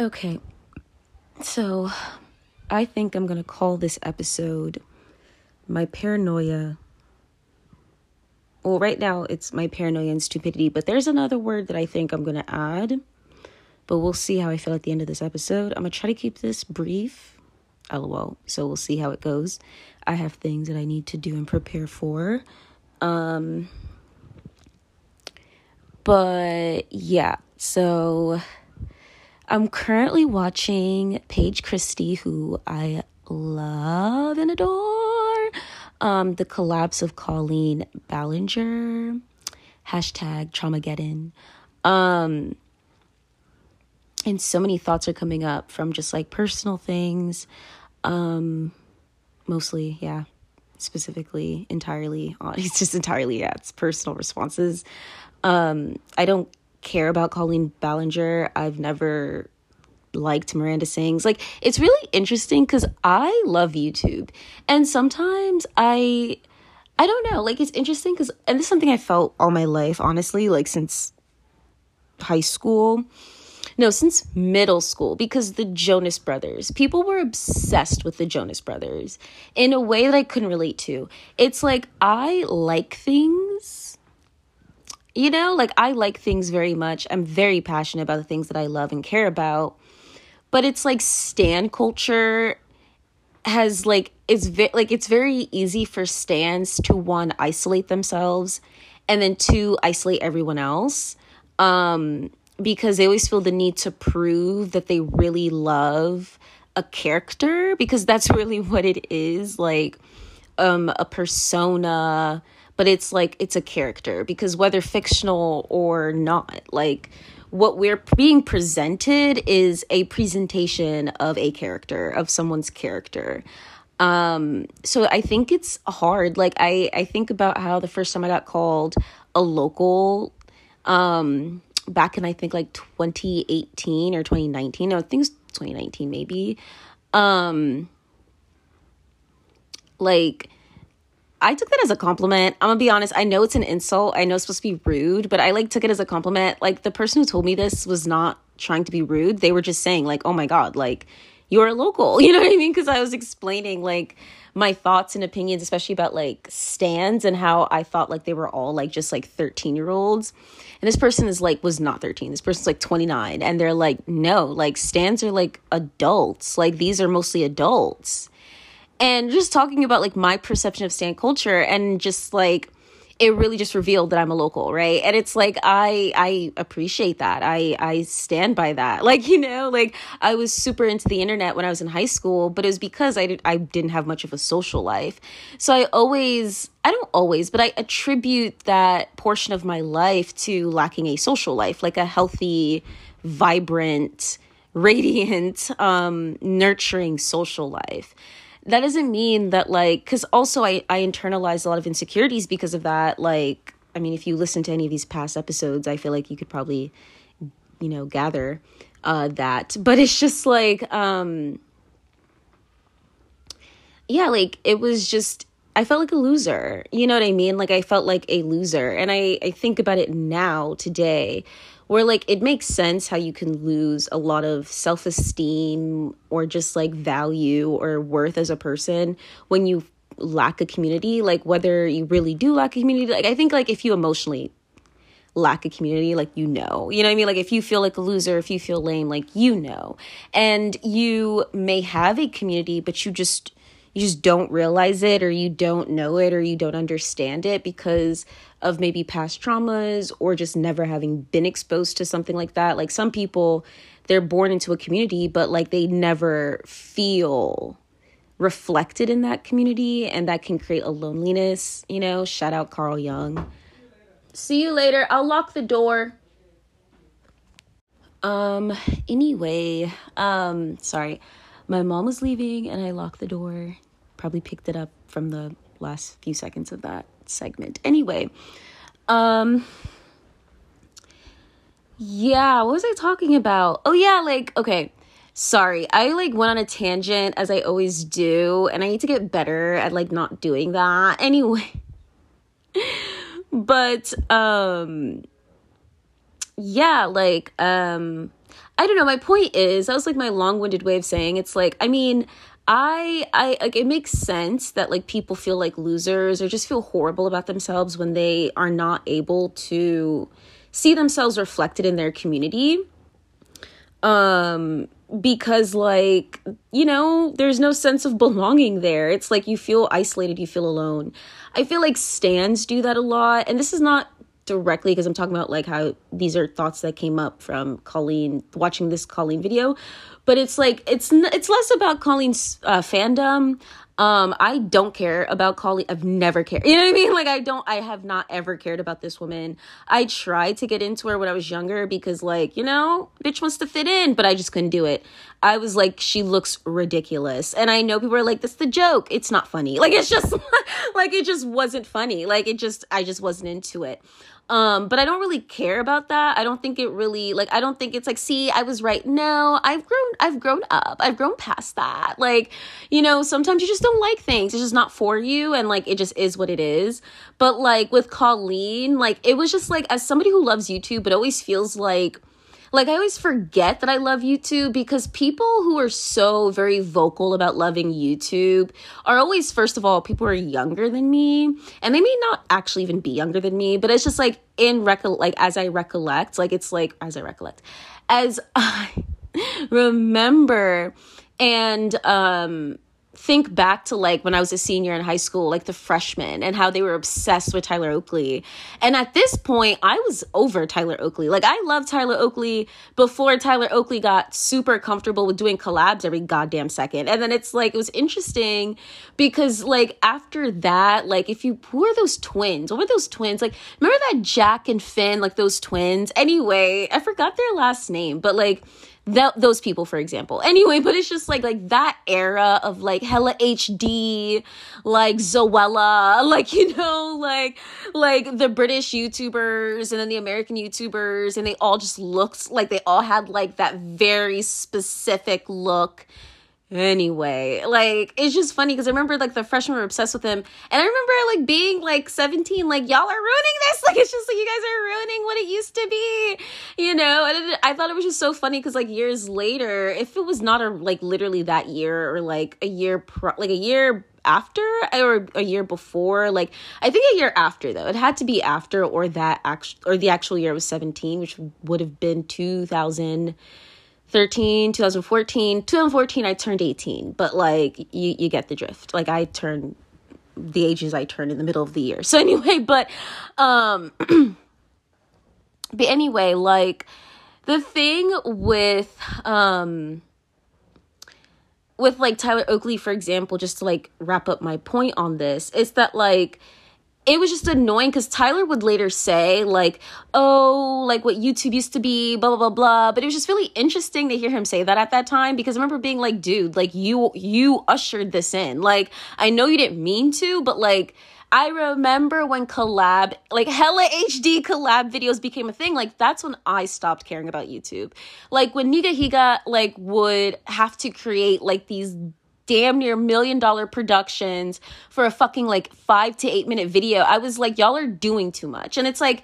Okay. So, I think I'm going to call this episode My Paranoia. Well, right now it's My Paranoia and Stupidity, but there's another word that I think I'm going to add. But we'll see how I feel at the end of this episode. I'm going to try to keep this brief. LOL. So we'll see how it goes. I have things that I need to do and prepare for. Um but yeah, so I'm currently watching Paige Christie, who I love and adore. Um, the collapse of Colleen Ballinger. Hashtag Traumageddon. Um, and so many thoughts are coming up from just like personal things. Um, mostly, yeah, specifically, entirely. It's just entirely, yeah, it's personal responses. Um, I don't care about Colleen Ballinger. I've never liked Miranda Sings. Like it's really interesting cuz I love YouTube. And sometimes I I don't know, like it's interesting cuz and this is something I felt all my life, honestly, like since high school. No, since middle school because the Jonas Brothers. People were obsessed with the Jonas Brothers in a way that I couldn't relate to. It's like I like things you know, like I like things very much. I'm very passionate about the things that I love and care about. But it's like stan culture has like it's ve- like it's very easy for stans to one isolate themselves and then two isolate everyone else. Um because they always feel the need to prove that they really love a character because that's really what it is like um a persona but it's like it's a character because whether fictional or not, like what we're being presented is a presentation of a character, of someone's character. Um, so I think it's hard. Like I, I think about how the first time I got called a local, um, back in I think like 2018 or 2019. No, I think it's 2019 maybe. Um, like I took that as a compliment. I'm gonna be honest. I know it's an insult. I know it's supposed to be rude, but I like took it as a compliment. Like the person who told me this was not trying to be rude. They were just saying like, "Oh my god, like you're a local." You know what I mean? Because I was explaining like my thoughts and opinions, especially about like stans and how I thought like they were all like just like 13 year olds. And this person is like was not 13. This person's like 29, and they're like, no, like stans are like adults. Like these are mostly adults and just talking about like my perception of stan culture and just like it really just revealed that I'm a local, right? And it's like I I appreciate that. I I stand by that. Like, you know, like I was super into the internet when I was in high school, but it was because I did I didn't have much of a social life. So I always I don't always, but I attribute that portion of my life to lacking a social life, like a healthy, vibrant, radiant, um nurturing social life that doesn't mean that like because also I I internalized a lot of insecurities because of that. Like I mean, if you listen to any of these past episodes, I feel like you could probably you know gather uh that. But it's just like um yeah, like it was just I felt like a loser. You know what I mean? Like I felt like a loser. And I I think about it now today where like it makes sense how you can lose a lot of self-esteem or just like value or worth as a person when you lack a community. Like whether you really do lack a community like i think like if you emotionally lack a community like you know. You know what i mean? Like if you feel like a loser if you feel lame like you know. And you may have a community but you just you just don't realize it or you don't know it or you don't understand it because of maybe past traumas or just never having been exposed to something like that. Like some people, they're born into a community, but like they never feel reflected in that community, and that can create a loneliness. You know, shout out Carl Jung. See you later. I'll lock the door. Um, anyway, um, sorry. My mom was leaving and I locked the door. Probably picked it up from the last few seconds of that segment. Anyway, um yeah, what was I talking about? Oh yeah, like okay. Sorry, I like went on a tangent as I always do, and I need to get better at like not doing that. Anyway. but um yeah, like um I don't know. My point is, that was like my long winded way of saying it's like, I mean, I I like it makes sense that like people feel like losers or just feel horrible about themselves when they are not able to see themselves reflected in their community. Um because like you know there's no sense of belonging there it's like you feel isolated you feel alone i feel like stans do that a lot and this is not directly because i'm talking about like how these are thoughts that came up from colleen watching this colleen video but it's like it's it's less about Colleen's uh, fandom. Um, I don't care about Colleen. I've never cared. You know what I mean? Like I don't. I have not ever cared about this woman. I tried to get into her when I was younger because, like, you know, bitch wants to fit in, but I just couldn't do it. I was like, she looks ridiculous, and I know people are like, "That's the joke." It's not funny. Like it's just like it just wasn't funny. Like it just I just wasn't into it. Um, but I don't really care about that. I don't think it really like I don't think it's like, see, I was right. No, I've grown I've grown up. I've grown past that. Like, you know, sometimes you just don't like things. It's just not for you and like it just is what it is. But like with Colleen, like it was just like as somebody who loves YouTube, it always feels like like I always forget that I love YouTube because people who are so very vocal about loving YouTube are always first of all people who are younger than me. And they may not actually even be younger than me but it's just like in recol like as I recollect like it's like as I recollect as I remember. And um think back to like when I was a senior in high school, like the freshmen and how they were obsessed with Tyler Oakley. And at this point, I was over Tyler Oakley. Like I loved Tyler Oakley before Tyler Oakley got super comfortable with doing collabs every goddamn second. And then it's like it was interesting because like after that, like if you who are those twins? What were those twins? Like remember that Jack and Finn, like those twins? Anyway, I forgot their last name, but like those people for example. Anyway but it's just like like that era of like hella hd like zoella like you know like like the british youtubers and then the american youtubers and they all just looked like they all had like that very specific look Anyway, like it's just funny because I remember like the freshmen were obsessed with him, and I remember like being like 17, like y'all are ruining this. Like it's just like you guys are ruining what it used to be, you know. And it, I thought it was just so funny because like years later, if it was not a like literally that year or like a year pro- like a year after or a year before like i think a year after though it had to be after or that actual or the actual year was 17 which would have been 2000 13 2014 2014 i turned 18 but like you you get the drift. Like i turned the ages i turned in the middle of the year. So anyway but um but anyway like the thing with um with like Tyler Oakley for example just to like wrap up my point on this is that like it was just annoying because Tyler would later say, like, oh, like what YouTube used to be, blah, blah, blah, blah. But it was just really interesting to hear him say that at that time because I remember being like, dude, like you you ushered this in. Like, I know you didn't mean to, but like I remember when collab, like hella HD collab videos became a thing. Like that's when I stopped caring about YouTube. Like when Nigahiga like would have to create like these damn near million dollar productions for a fucking like five to eight minute video. I was like, y'all are doing too much. And it's like,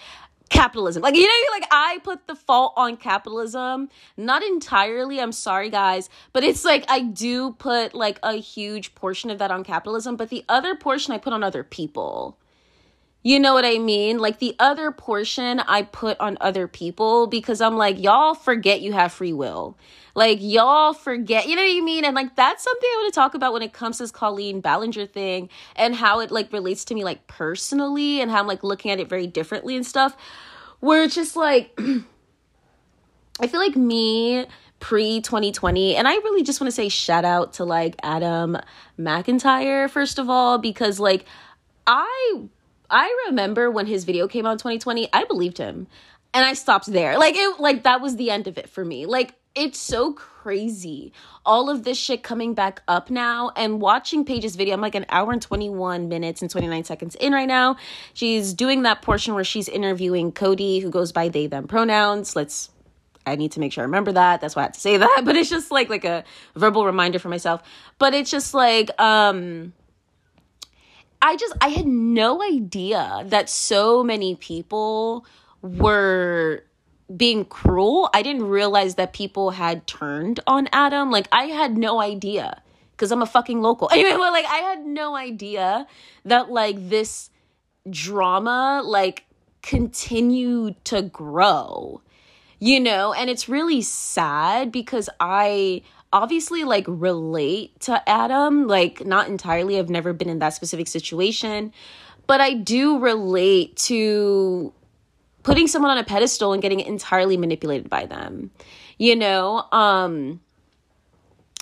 capitalism. Like, you know, like I put the fault on capitalism. Not entirely, I'm sorry, guys, but it's like I do put like a huge portion of that on capitalism, but the other portion I put on other people. You know what I mean? Like the other portion I put on other people because I'm like, y'all forget you have free will. Like y'all forget, you know what I mean? And like that's something I want to talk about when it comes to this Colleen Ballinger thing and how it like relates to me like personally and how I'm like looking at it very differently and stuff. Where it's just like I feel like me pre 2020 and I really just want to say shout out to like Adam McIntyre first of all because like I I remember when his video came out in 2020, I believed him. And I stopped there. Like it like that was the end of it for me. Like it's so crazy. All of this shit coming back up now and watching Paige's video. I'm like an hour and 21 minutes and 29 seconds in right now. She's doing that portion where she's interviewing Cody, who goes by they, them pronouns. Let's I need to make sure I remember that. That's why I had to say that. But it's just like like a verbal reminder for myself. But it's just like um I just I had no idea that so many people were being cruel. I didn't realize that people had turned on Adam. Like I had no idea because I'm a fucking local. Anyway, but like I had no idea that like this drama like continued to grow. You know, and it's really sad because I obviously like relate to Adam, like not entirely. I've never been in that specific situation, but I do relate to putting someone on a pedestal and getting entirely manipulated by them. You know, um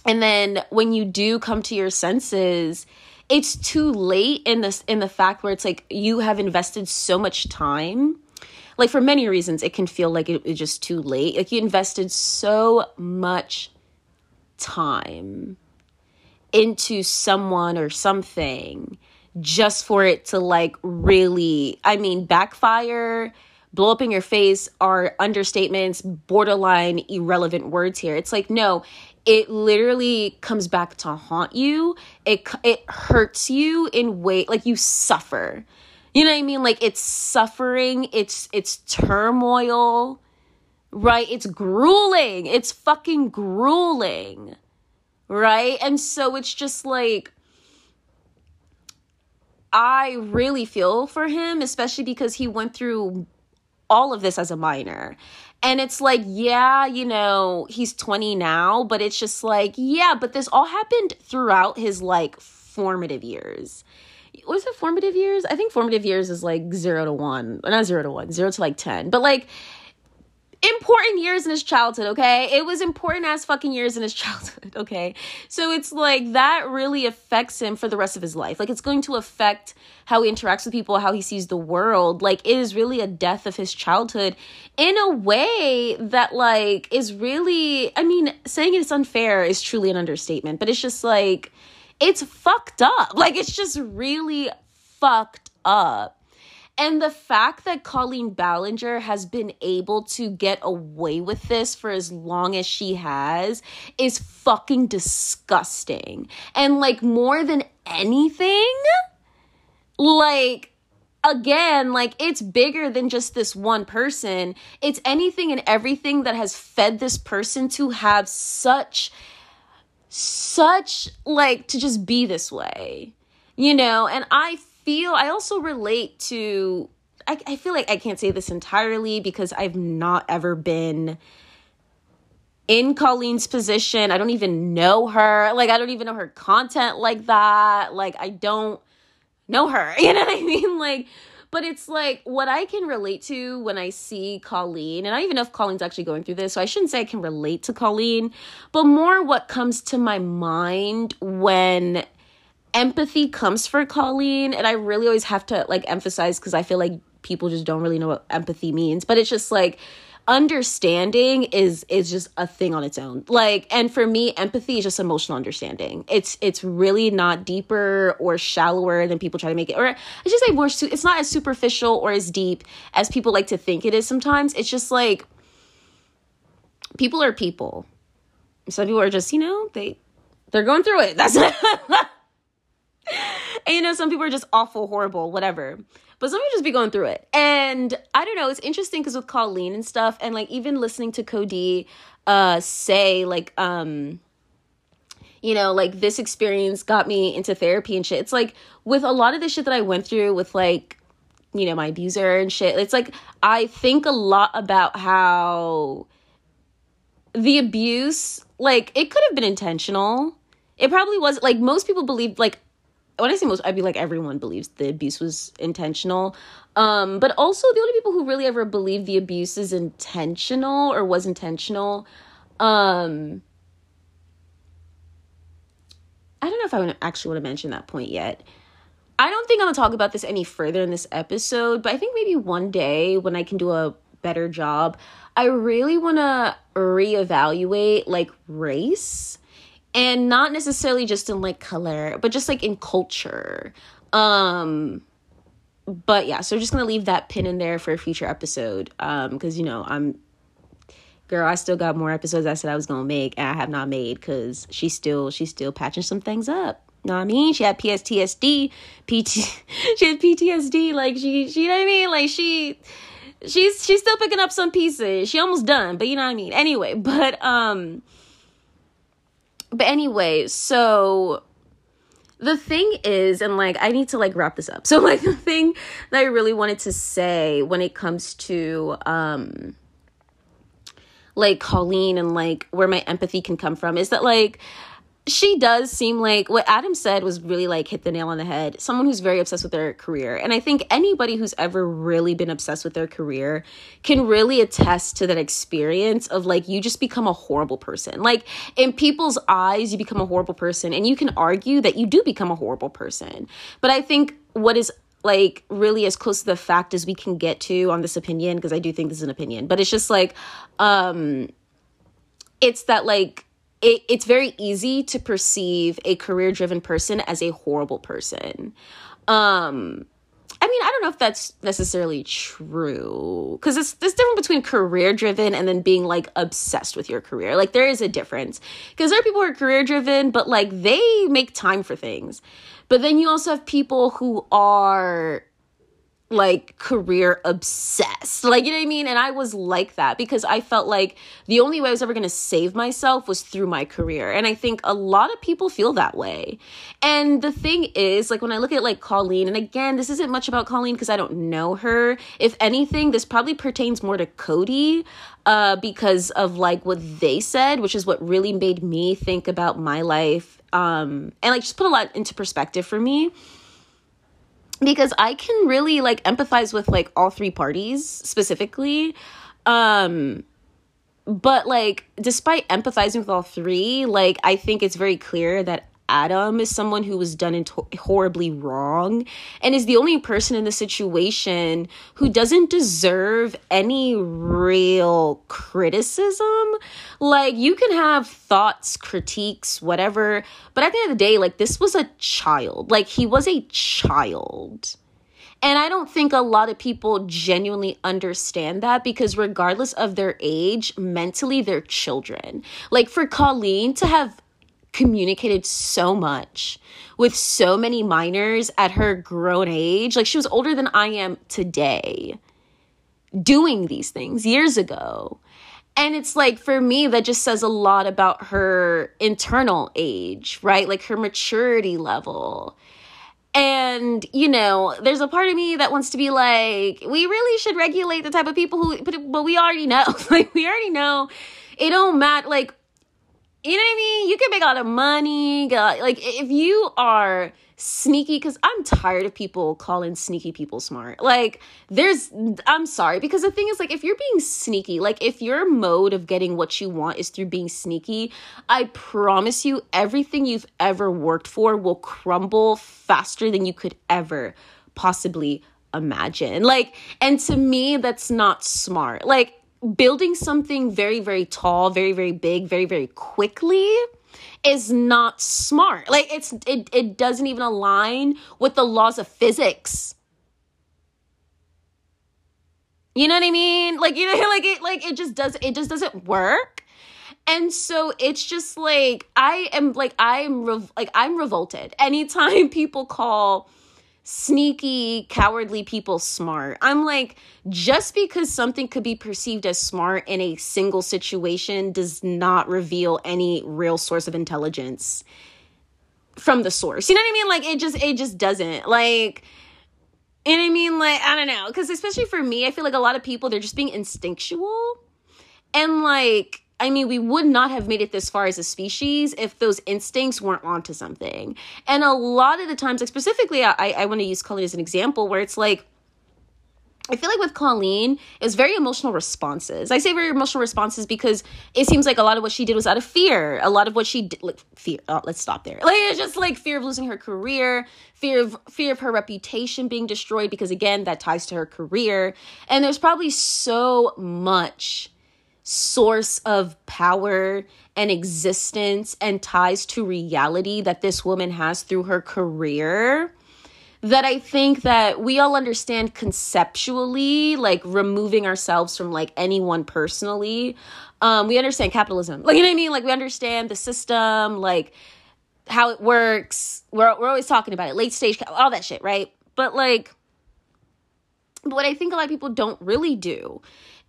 and then when you do come to your senses, it's too late in this in the fact where it's like you have invested so much time like for many reasons it can feel like it, it's just too late like you invested so much time into someone or something just for it to like really i mean backfire blow up in your face are understatements borderline irrelevant words here. It's like no it literally comes back to haunt you. It it hurts you in way like you suffer. You know what i mean? Like it's suffering it's it's turmoil right? It's grueling. It's fucking grueling right? And so it's just like i really feel for him especially because he went through all of this as a minor and it's like, yeah, you know, he's 20 now, but it's just like, yeah, but this all happened throughout his like formative years. Was it formative years? I think formative years is like zero to one, not zero to one, zero to like 10. But like, important years in his childhood, okay? It was important as fucking years in his childhood, okay? So it's like that really affects him for the rest of his life. Like it's going to affect how he interacts with people, how he sees the world. Like it is really a death of his childhood in a way that like is really I mean, saying it's unfair is truly an understatement, but it's just like it's fucked up. Like it's just really fucked up and the fact that Colleen Ballinger has been able to get away with this for as long as she has is fucking disgusting. And like more than anything, like again, like it's bigger than just this one person. It's anything and everything that has fed this person to have such, such like to just be this way, you know? And I feel I also relate to I, I feel like I can't say this entirely because I've not ever been in Colleen's position. I don't even know her. Like I don't even know her content like that. Like I don't know her. You know what I mean? Like but it's like what I can relate to when I see Colleen, and I don't even know if Colleen's actually going through this, so I shouldn't say I can relate to Colleen, but more what comes to my mind when empathy comes for Colleen, and I really always have to like emphasize because I feel like people just don't really know what empathy means, but it's just like understanding is is just a thing on its own. Like and for me empathy is just emotional understanding. It's it's really not deeper or shallower than people try to make it or i just say more it's not as superficial or as deep as people like to think it is sometimes. It's just like people are people. Some people are just you know they they're going through it. That's and you know, some people are just awful, horrible, whatever. But some people just be going through it. And I don't know, it's interesting because with Colleen and stuff, and like even listening to Cody uh say, like, um, you know, like this experience got me into therapy and shit. It's like with a lot of the shit that I went through with like, you know, my abuser and shit, it's like I think a lot about how the abuse, like, it could have been intentional. It probably was like most people believe like when I say most, I'd be like everyone believes the abuse was intentional. Um, but also the only people who really ever believe the abuse is intentional or was intentional. Um, I don't know if I actually want to mention that point yet. I don't think I'm gonna talk about this any further in this episode, but I think maybe one day when I can do a better job, I really want to reevaluate like race and not necessarily just in like color but just like in culture um but yeah so just gonna leave that pin in there for a future episode um because you know i'm girl i still got more episodes i said i was gonna make and i have not made because she's still she's still patching some things up You know what I mean? She had PSTSD, PT, she had PTSD. Like she, she, you know what I mean? Like she, she's she's still picking up some pieces. She almost done, but you know what I mean. Anyway, but um but anyway, so the thing is and like I need to like wrap this up. So like the thing that I really wanted to say when it comes to um like Colleen and like where my empathy can come from is that like she does seem like what Adam said was really like hit the nail on the head. Someone who's very obsessed with their career. And I think anybody who's ever really been obsessed with their career can really attest to that experience of like you just become a horrible person. Like in people's eyes, you become a horrible person. And you can argue that you do become a horrible person. But I think what is like really as close to the fact as we can get to on this opinion, because I do think this is an opinion, but it's just like, um, it's that like it, it's very easy to perceive a career driven person as a horrible person. Um, I mean, I don't know if that's necessarily true because it's this difference between career driven and then being like obsessed with your career. Like there is a difference because there are people who are career driven, but like they make time for things. But then you also have people who are like career obsessed. Like, you know what I mean? And I was like that because I felt like the only way I was ever going to save myself was through my career. And I think a lot of people feel that way. And the thing is, like, when I look at like Colleen, and again, this isn't much about Colleen because I don't know her. If anything, this probably pertains more to Cody uh, because of like what they said, which is what really made me think about my life um, and like just put a lot into perspective for me because I can really like empathize with like all three parties specifically. Um but like despite empathizing with all three, like I think it's very clear that Adam is someone who was done into- horribly wrong and is the only person in the situation who doesn't deserve any real criticism. Like, you can have thoughts, critiques, whatever, but at the end of the day, like, this was a child. Like, he was a child. And I don't think a lot of people genuinely understand that because, regardless of their age, mentally they're children. Like for Colleen to have communicated so much with so many minors at her grown age. Like she was older than I am today doing these things years ago. And it's like for me, that just says a lot about her internal age, right? Like her maturity level. And, you know, there's a part of me that wants to be like, we really should regulate the type of people who, but, but we already know. like, we already know it don't matter. Like, you know what I mean? You can make a lot of money. Like, if you are sneaky, because I'm tired of people calling sneaky people smart. Like, there's, I'm sorry, because the thing is, like, if you're being sneaky, like, if your mode of getting what you want is through being sneaky, I promise you, everything you've ever worked for will crumble faster than you could ever possibly imagine. Like, and to me, that's not smart. Like, building something very, very tall, very, very big, very, very quickly is not smart. Like it's it it doesn't even align with the laws of physics. You know what I mean? Like you know like it like it just does it just doesn't work. And so it's just like I am like I'm rev- like I'm revolted anytime people call sneaky, cowardly people smart. I'm like, just because something could be perceived as smart in a single situation does not reveal any real source of intelligence from the source. You know what I mean? Like it just it just doesn't. Like and I mean like I don't know, cuz especially for me, I feel like a lot of people they're just being instinctual. And like I mean, we would not have made it this far as a species if those instincts weren't onto something. And a lot of the times, like specifically, I, I want to use Colleen as an example where it's like, I feel like with Colleen, it was very emotional responses. I say very emotional responses because it seems like a lot of what she did was out of fear. A lot of what she did, like fear. Oh, let's stop there. Like it's just like fear of losing her career, fear of fear of her reputation being destroyed because again, that ties to her career. And there's probably so much source of power and existence and ties to reality that this woman has through her career that I think that we all understand conceptually, like removing ourselves from like anyone personally. Um, we understand capitalism. Like you know what I mean? Like we understand the system, like how it works. We're we're always talking about it. Late stage all that shit, right? But like But what I think a lot of people don't really do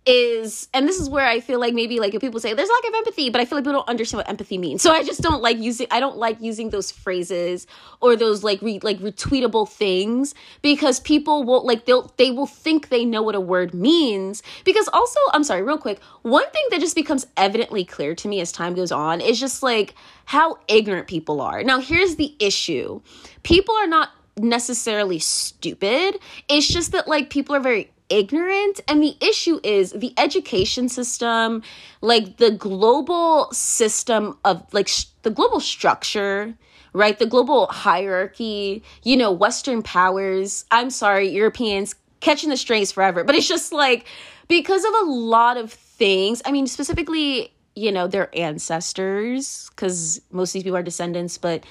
is and this is where I feel like maybe like if people say there's a lack of empathy, but I feel like people don't understand what empathy means. So I just don't like using I don't like using those phrases or those like re, like retweetable things because people will like they'll they will think they know what a word means. Because also, I'm sorry, real quick, one thing that just becomes evidently clear to me as time goes on is just like how ignorant people are. Now, here's the issue. People are not necessarily stupid. It's just that like people are very ignorant. And the issue is the education system like the global system of like sh- the global structure right? The global hierarchy you know western powers. I'm sorry europeans catching the strays forever. But it's just like because of a lot of things i mean specifically you know their ancestors because most of these people are descendants but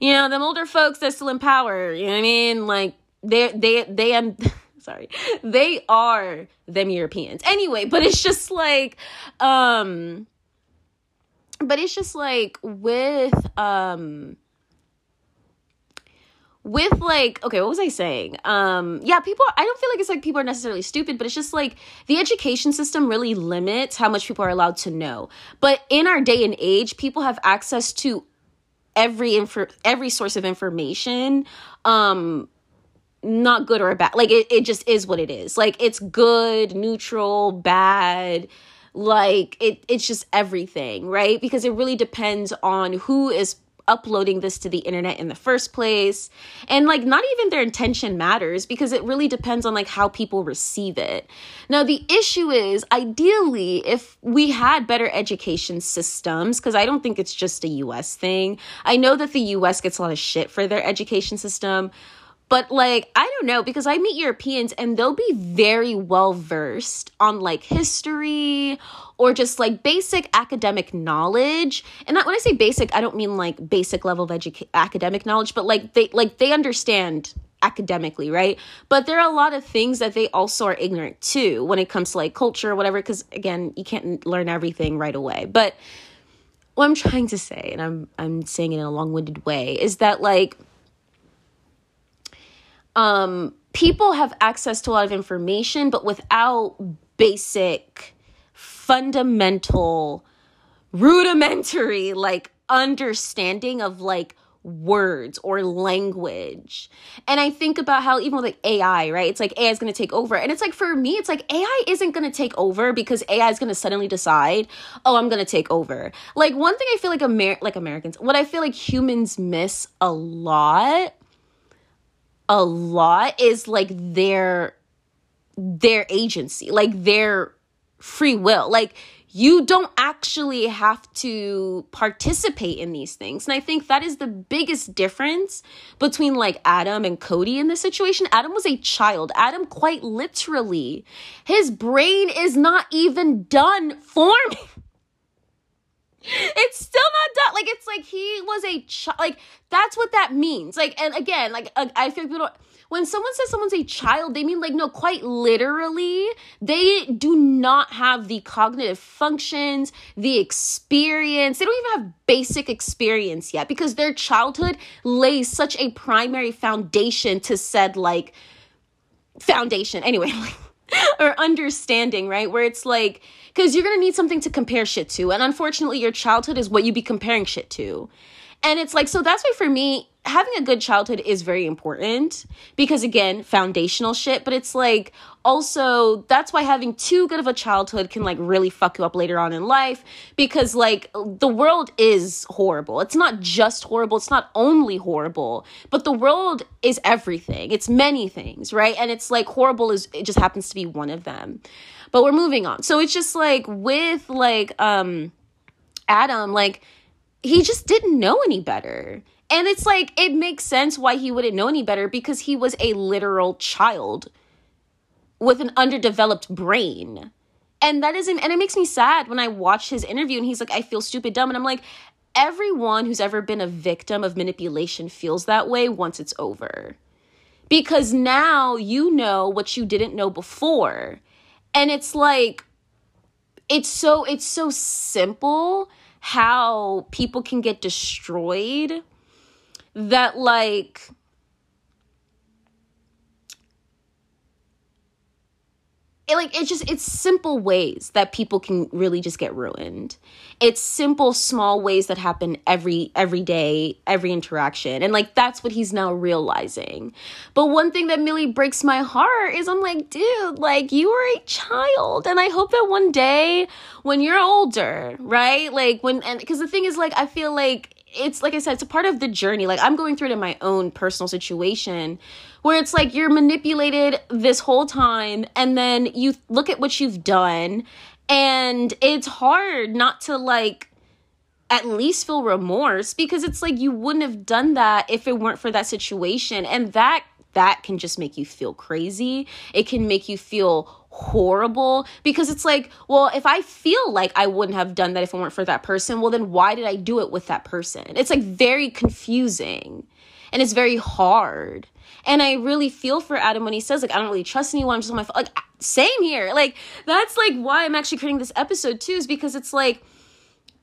you know them older folks that's still in power you know what i mean? Like they they they um sorry. They are them europeans. Anyway but it's just like um but it's just like with um with like okay what was i saying? Um yeah people i don't feel like it's like people are necessarily stupid but it's just like the education system really limits how much people are allowed to know. But in our day and age people have access to every info every source of information um not good or bad. Like it, it just is what it is. Like it's good, neutral, bad. Like it it's just everything, right? Because it really depends on who is uploading this to the internet in the first place and like not even their intention matters because it really depends on like how people receive it now the issue is ideally if we had better education systems because i don't think it's just a us thing i know that the us gets a lot of shit for their education system but like, I don't know, because I meet Europeans and they'll be very well versed on like history or just like basic academic knowledge. And when I say basic, I don't mean like basic level of academic knowledge, but like they like they understand academically, right? But there are a lot of things that they also are ignorant to when it comes to like culture or whatever cuz again, you can't learn everything right away. But what I'm trying to say, and I'm I'm saying it in a long-winded way, is that like um, people have access to a lot of information, but without basic, fundamental, rudimentary, like understanding of like words or language. And I think about how even with like AI, right? It's like AI is going to take over. And it's like for me, it's like AI isn't going to take over because AI is going to suddenly decide, "Oh, I'm going to take over." Like one thing I feel like Amer- like Americans, what I feel like humans miss a lot a lot is like their their agency, like their free will. Like you don't actually have to participate in these things. And I think that is the biggest difference between like Adam and Cody in this situation. Adam was a child. Adam, quite literally, his brain is not even done forming. It's still not done. Like it's like he was a child. Like that's what that means. Like and again, like uh, I feel like people. When someone says someone's a child, they mean like no, quite literally, they do not have the cognitive functions, the experience. They don't even have basic experience yet because their childhood lays such a primary foundation to said like foundation. Anyway, or understanding, right? Where it's like because you're going to need something to compare shit to. And unfortunately, your childhood is what you be comparing shit to. And it's like, so that's why for me, having a good childhood is very important because, again, foundational shit. But it's like, also, that's why having too good of a childhood can like really fuck you up later on in life because, like, the world is horrible. It's not just horrible, it's not only horrible, but the world is everything. It's many things, right? And it's like horrible is, it just happens to be one of them. But we're moving on. So it's just like with like um Adam, like he just didn't know any better. And it's like it makes sense why he wouldn't know any better because he was a literal child with an underdeveloped brain. And that isn't and it makes me sad when I watch his interview and he's like I feel stupid dumb and I'm like everyone who's ever been a victim of manipulation feels that way once it's over. Because now you know what you didn't know before and it's like it's so it's so simple how people can get destroyed that like it, like it's just it's simple ways that people can really just get ruined. It's simple small ways that happen every every day every interaction. And like that's what he's now realizing. But one thing that really breaks my heart is i'm like dude like you were a child. And i hope that one day when you're older right? Like when and because the thing is like i feel like it's like I said, it's a part of the journey. Like I'm going through it in my own personal situation where it's like you're manipulated this whole time and then you look at what you've done and it's hard not to like at least feel remorse because it's like you wouldn't have done that if it weren't for that situation and that that can just make you feel crazy. It can make you feel horrible because it's like, well, if I feel like I wouldn't have done that if it weren't for that person, well, then why did I do it with that person? It's like very confusing and it's very hard. And I really feel for Adam when he says, like, I don't really trust anyone. I'm just on my phone. Like, same here. Like, that's like why I'm actually creating this episode too, is because it's like,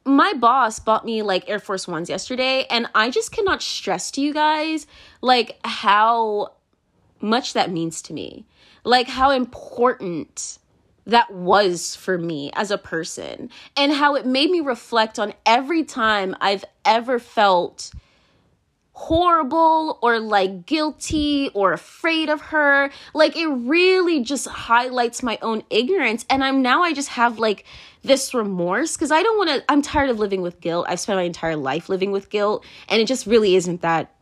my boss bought me like Air Force Ones yesterday, and I just cannot stress to you guys like how much that means to me like how important that was for me as a person and how it made me reflect on every time I've ever felt horrible or like guilty or afraid of her. Like it really just highlights my own ignorance. And I'm now, I just have like this remorse because I don't want to, I'm tired of living with guilt. I've spent my entire life living with guilt and it just really isn't that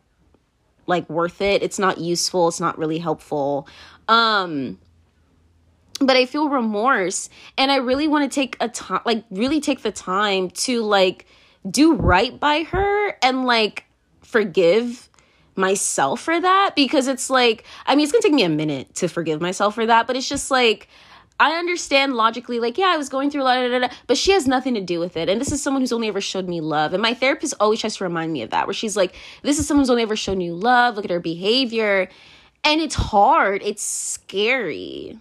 like worth it. It's not useful. It's not really helpful. Um, but I feel remorse and I really want to take a time, like, really take the time to, like, do right by her and, like, forgive myself for that because it's like, I mean, it's gonna take me a minute to forgive myself for that, but it's just like, I understand logically, like, yeah, I was going through a lot, but she has nothing to do with it. And this is someone who's only ever showed me love. And my therapist always tries to remind me of that, where she's like, this is someone who's only ever shown you love. Look at her behavior. And it's hard, it's scary.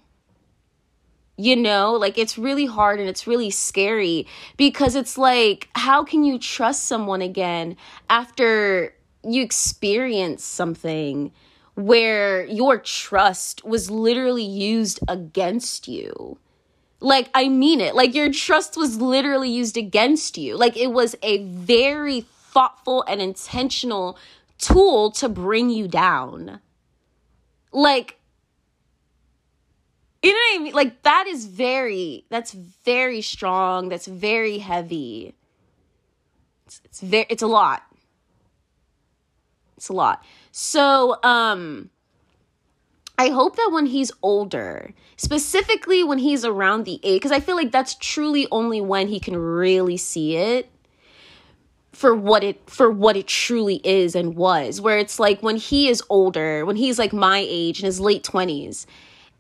You know, like it's really hard and it's really scary because it's like, how can you trust someone again after you experience something where your trust was literally used against you? Like, I mean it. Like, your trust was literally used against you. Like, it was a very thoughtful and intentional tool to bring you down. Like, you know what I mean? Like, that is very, that's very strong. That's very heavy. It's, it's very, it's a lot. It's a lot. So, um, I hope that when he's older, specifically when he's around the age, because I feel like that's truly only when he can really see it for what it for what it truly is and was where it's like when he is older when he's like my age in his late 20s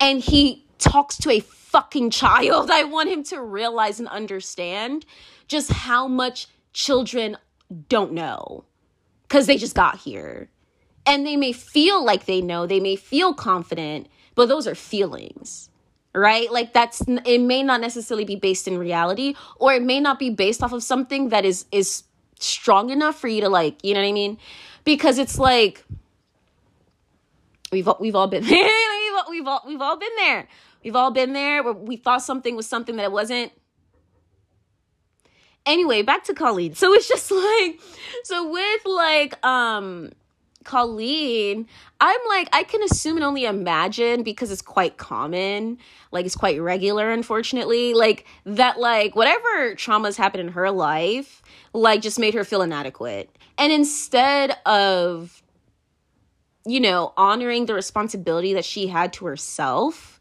and he talks to a fucking child i want him to realize and understand just how much children don't know cuz they just got here and they may feel like they know they may feel confident but those are feelings right like that's it may not necessarily be based in reality or it may not be based off of something that is is strong enough for you to like, you know what I mean? Because it's like we've we've all been we've, all, we've all we've all been there. We've all been there where we thought something was something that it wasn't. Anyway, back to Colleen. So it's just like so with like um Colleen, I'm like, I can assume and only imagine because it's quite common, like it's quite regular, unfortunately, like that, like whatever traumas happened in her life, like just made her feel inadequate. And instead of, you know, honoring the responsibility that she had to herself,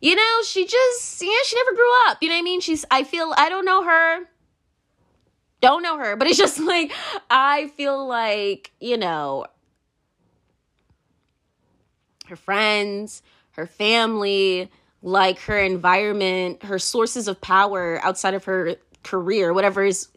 you know, she just, yeah, she never grew up. You know what I mean? She's, I feel, I don't know her don't know her, but it's just like I feel like, you know, her friends, her family, like her environment, her sources of power outside of her career, whatever is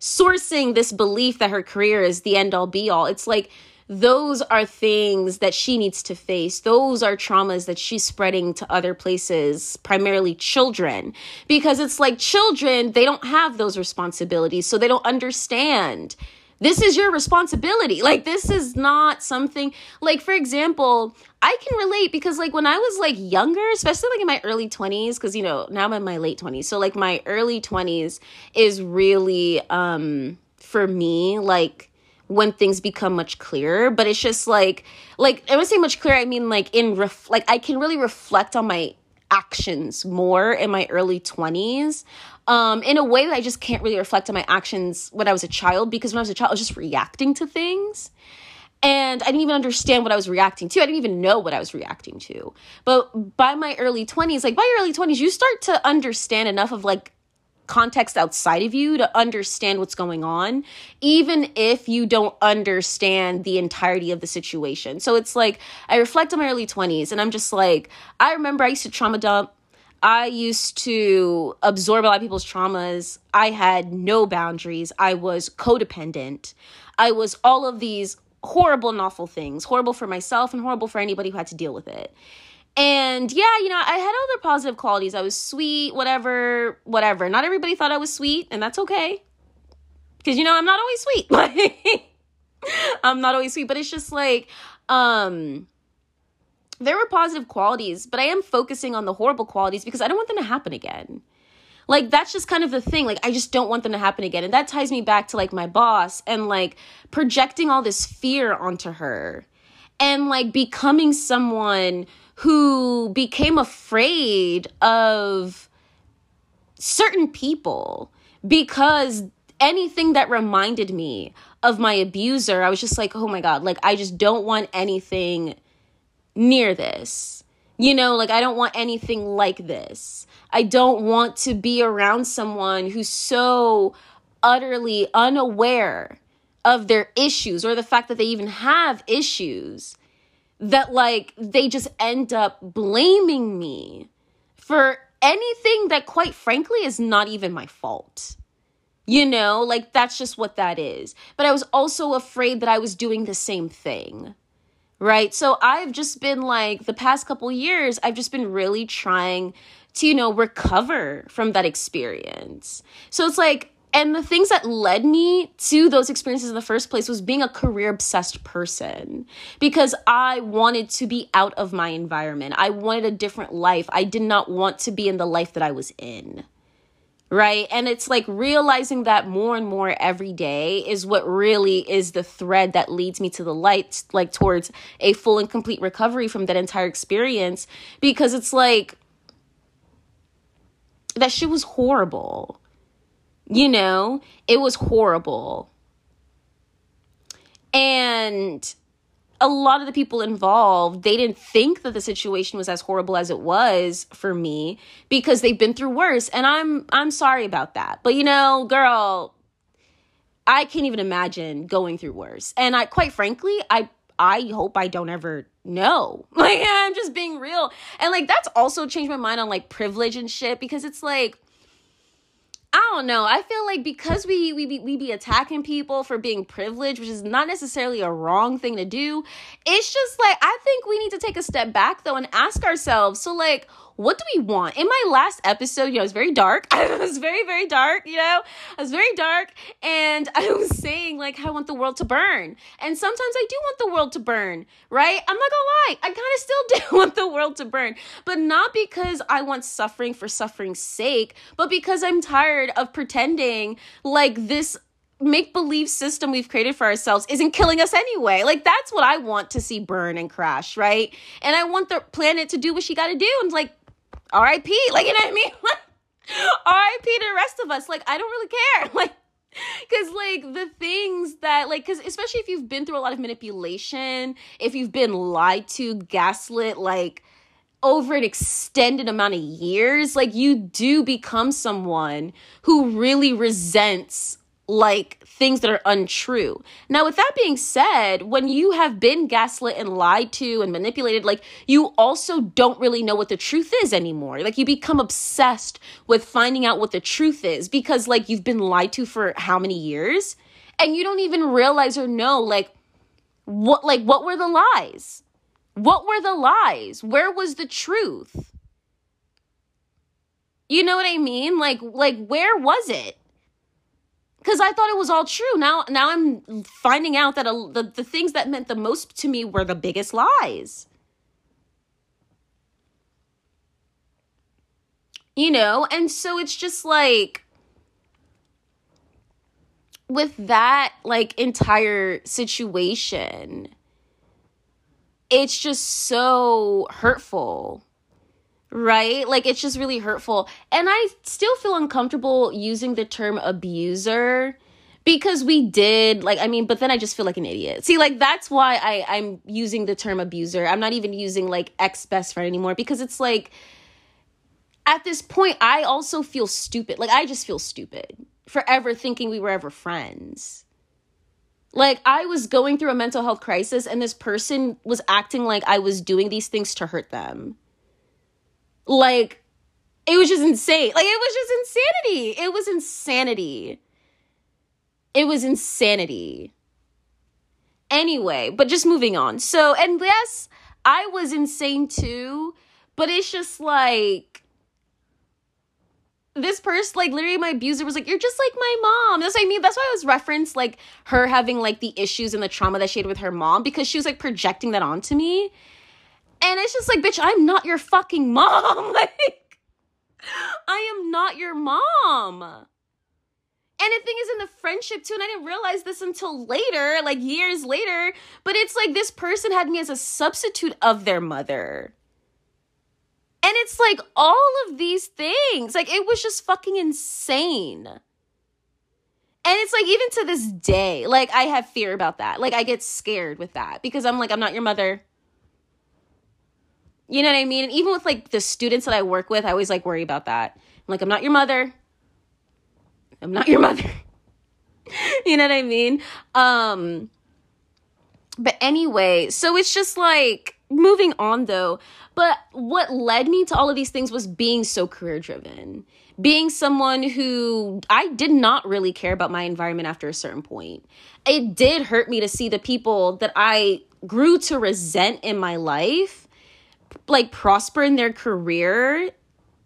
sourcing this belief that her career is the end all be all. It's like those are things that she needs to face. Those are traumas that she's spreading to other places, primarily children, because it's like children, they don't have those responsibilities. So they don't understand this is your responsibility. Like, this is not something, like, for example, I can relate because, like, when I was like younger, especially like in my early 20s, because, you know, now I'm in my late 20s. So, like, my early 20s is really, um, for me, like, when things become much clearer but it's just like like i would say much clearer i mean like in ref like i can really reflect on my actions more in my early 20s um, in a way that I just can't really reflect on my actions when I was a child because when I was a child, I was just reacting to things. And I didn't even understand what I was reacting to. I didn't even know what I was reacting to. But by my early 20s, like by your early 20s, you start to understand enough of like context outside of you to understand what's going on, even if you don't understand the entirety of the situation. So it's like I reflect on my early 20s and I'm just like, I remember I used to trauma dump I used to absorb a lot of people's traumas. I had no boundaries. I was codependent. I was all of these horrible and awful things, horrible for myself and horrible for anybody who had to deal with it. And yeah, you know, I had other positive qualities. I was sweet, whatever, whatever. Not everybody thought I was sweet, and that's okay. Because you know, I'm not always sweet. I'm not always sweet, but it's just like um there were positive qualities, but I am focusing on the horrible qualities because I don't want them to happen again. Like that's just kind of the thing. Like I just don't want them to happen again. And that ties me back to like my boss and like projecting all this fear onto her and like becoming someone who became afraid of certain people because anything that reminded me of my abuser, I was just like, oh my God, like I just don't want anything near this. You know, like I don't want anything like this. I don't want to be around someone who's so utterly unaware of their issues or the fact that they even have issues that like they just end up blaming me for anything that quite frankly is not even my fault. You know, like that's just what that is. But I was also afraid that I was doing the same thing right? So I've just been like the past couple years, I've just been really trying to, you know, recover from that experience. So it's like, and the things that led me to those experiences in the first place was being a career obsessed person because I wanted to be out of my environment. I wanted a different life. I did not want to be in the life that I was in right? And it's like realizing that more and more every day is what really is the thread that leads me to the light, like towards a full and complete recovery from that entire experience. Because it's like, that shit was horrible. You know, it was horrible. And a lot of the people involved they didn't think that the situation was as horrible as it was for me because they've been through worse and i'm i'm sorry about that. But you know girl i can't even imagine going through worse. And i quite frankly i i hope i don't ever know. Like i'm just being real. And like that's also changed my mind on like privilege and shit because it's like I don't know. I feel like because we we be, we be attacking people for being privileged, which is not necessarily a wrong thing to do. It's just like I think we need to take a step back though and ask ourselves. So like, what do we want? In my last episode, you know, it was very dark. it was very, very dark, you know, I was very dark. And I was saying, like, I want the world to burn. And sometimes I do want the world to burn, right? I'm not gonna lie. I kind of still do want the world to burn, but not because I want suffering for suffering's sake, but because I'm tired of pretending like this make believe system we've created for ourselves isn't killing us anyway. Like that's what I want to see burn and crash, right? And I want the planet to do what she got to do and like RIP. Like, you know what I mean? RIP to the rest of us. Like, I don't really care. Like, because like the things that like because especially if you've been through a lot of manipulation if you've been lied to gaslit like over an extended amount of years like you do become someone who really resents like things that are untrue. Now, with that being said, when you have been gaslit and lied to and manipulated, like you also don't really know what the truth is anymore. Like you become obsessed with finding out what the truth is because like you've been lied to for how many years and you don't even realize or know like what like what were the lies? What were the lies? Where was the truth? You know what I mean? Like like where was it? Because I thought it was all true. Now, now I'm finding out that a, the the things that meant the most to me were the biggest lies. You know, and so it's just like with that like entire situation, it's just so hurtful right? Like it's just really hurtful. And I still feel uncomfortable using the term abuser because we did like I mean, but then I just feel like an idiot. See, like that's why I I'm using the term abuser. I'm not even using like ex best friend anymore because it's like at this point I also feel stupid. Like I just feel stupid forever thinking we were ever friends. Like I was going through a mental health crisis and this person was acting like I was doing these things to hurt them. Like, it was just insane. Like, it was just insanity. It was insanity. It was insanity. Anyway, but just moving on. So, and yes, I was insane too, but it's just like, this person, like literally my abuser was like, You're just like my mom. That's what I mean. That's why I was referenced like her having like the issues and the trauma that she had with her mom because she was like projecting that onto me. And it's just like, bitch, I'm not your fucking mom. like, I am not your mom. And the thing is in the friendship too, and I didn't realize this until later, like years later, but it's like this person had me as a substitute of their mother. And it's like all of these things, like it was just fucking insane. And it's like even to this day, like I have fear about that. Like I get scared with that because I'm like, I'm not your mother. You know what I mean? And even with like the students that I work with, I always like worry about that. I'm like, I'm not your mother. I'm not your mother. you know what I mean? Um but anyway, so it's just like moving on though. But what led me to all of these things was being so career driven. Being someone who I did not really care about my environment after a certain point. It did hurt me to see the people that I grew to resent in my life like prosper in their career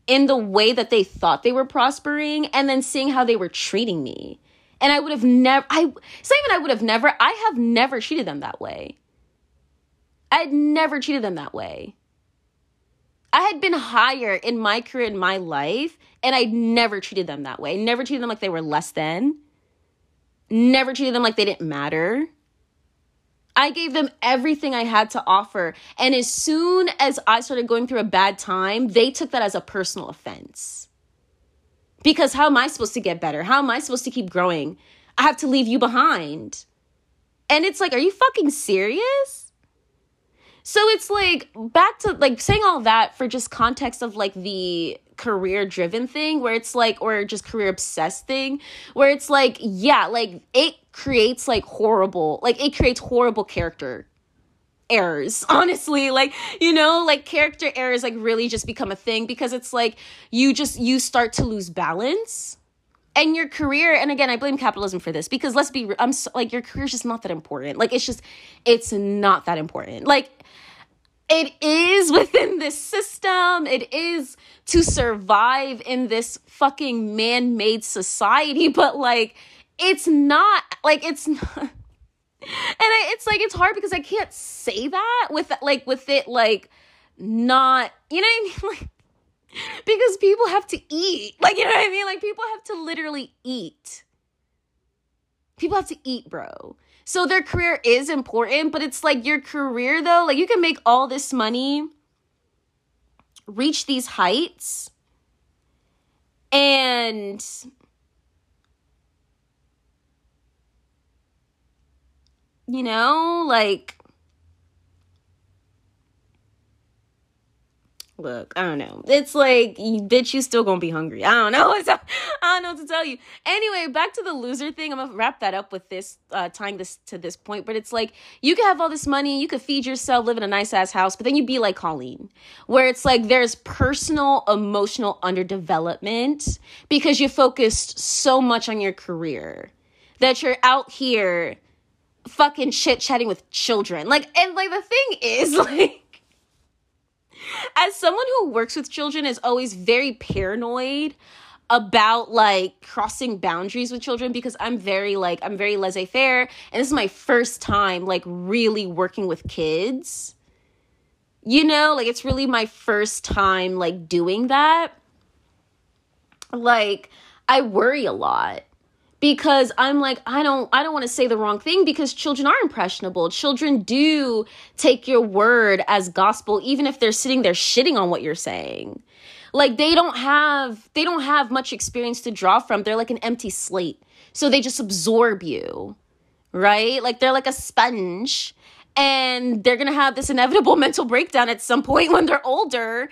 in the way that they thought they were prospering and then seeing how they were treating me. And I would have never I not even I would have never I have never treated them that way. I had never treated them that way. I had been higher in my career in my life and I'd never treated them that way. Never treated them like they were less than. Never treated them like they didn't matter. I gave them everything I had to offer. And as soon as I started going through a bad time, they took that as a personal offense. Because how am I supposed to get better? How am I supposed to keep growing? I have to leave you behind. And it's like, are you fucking serious? So it's like back to like saying all that for just context of like the career driven thing where it's like or just career obsessed thing where it's like yeah like it creates like horrible like it creates horrible character errors honestly. Like you know like character errors like really just become a thing because it's like you just you start to lose balance and your career. And again i blame capitalism for this because let's be i'm so, like your career's just not that important. Like it's just it's not that important. Like it is within this system. It is to survive in this fucking man made society, but like, it's not, like, it's not. And I, it's like, it's hard because I can't say that with, like, with it, like, not, you know what I mean? Like, because people have to eat. Like, you know what I mean? Like, people have to literally eat. People have to eat, bro. So their career is important, but it's like your career though, like you can make all this money, reach these heights, and you know, like look, I don't know. It's like, bitch, you still gonna be hungry. I don't know. I don't know what to tell you. Anyway, back to the loser thing. I'm gonna wrap that up with this, uh, tying this to this point. But it's like, you could have all this money, you could feed yourself, live in a nice ass house, but then you'd be like Colleen, where it's like there's personal, emotional underdevelopment because you focused so much on your career that you're out here fucking chit chatting with children. Like, and like the thing is, like, as someone who works with children is always very paranoid about like crossing boundaries with children because I'm very like I'm very laissez-faire and this is my first time like really working with kids. You know, like it's really my first time like doing that. Like I worry a lot because I'm like I don't I don't want to say the wrong thing because children are impressionable. Children do take your word as gospel even if they're sitting there shitting on what you're saying. Like they don't have they don't have much experience to draw from. They're like an empty slate. So they just absorb you right? Like they're like a sponge and they're gonna have this inevitable mental breakdown at some point when they're older.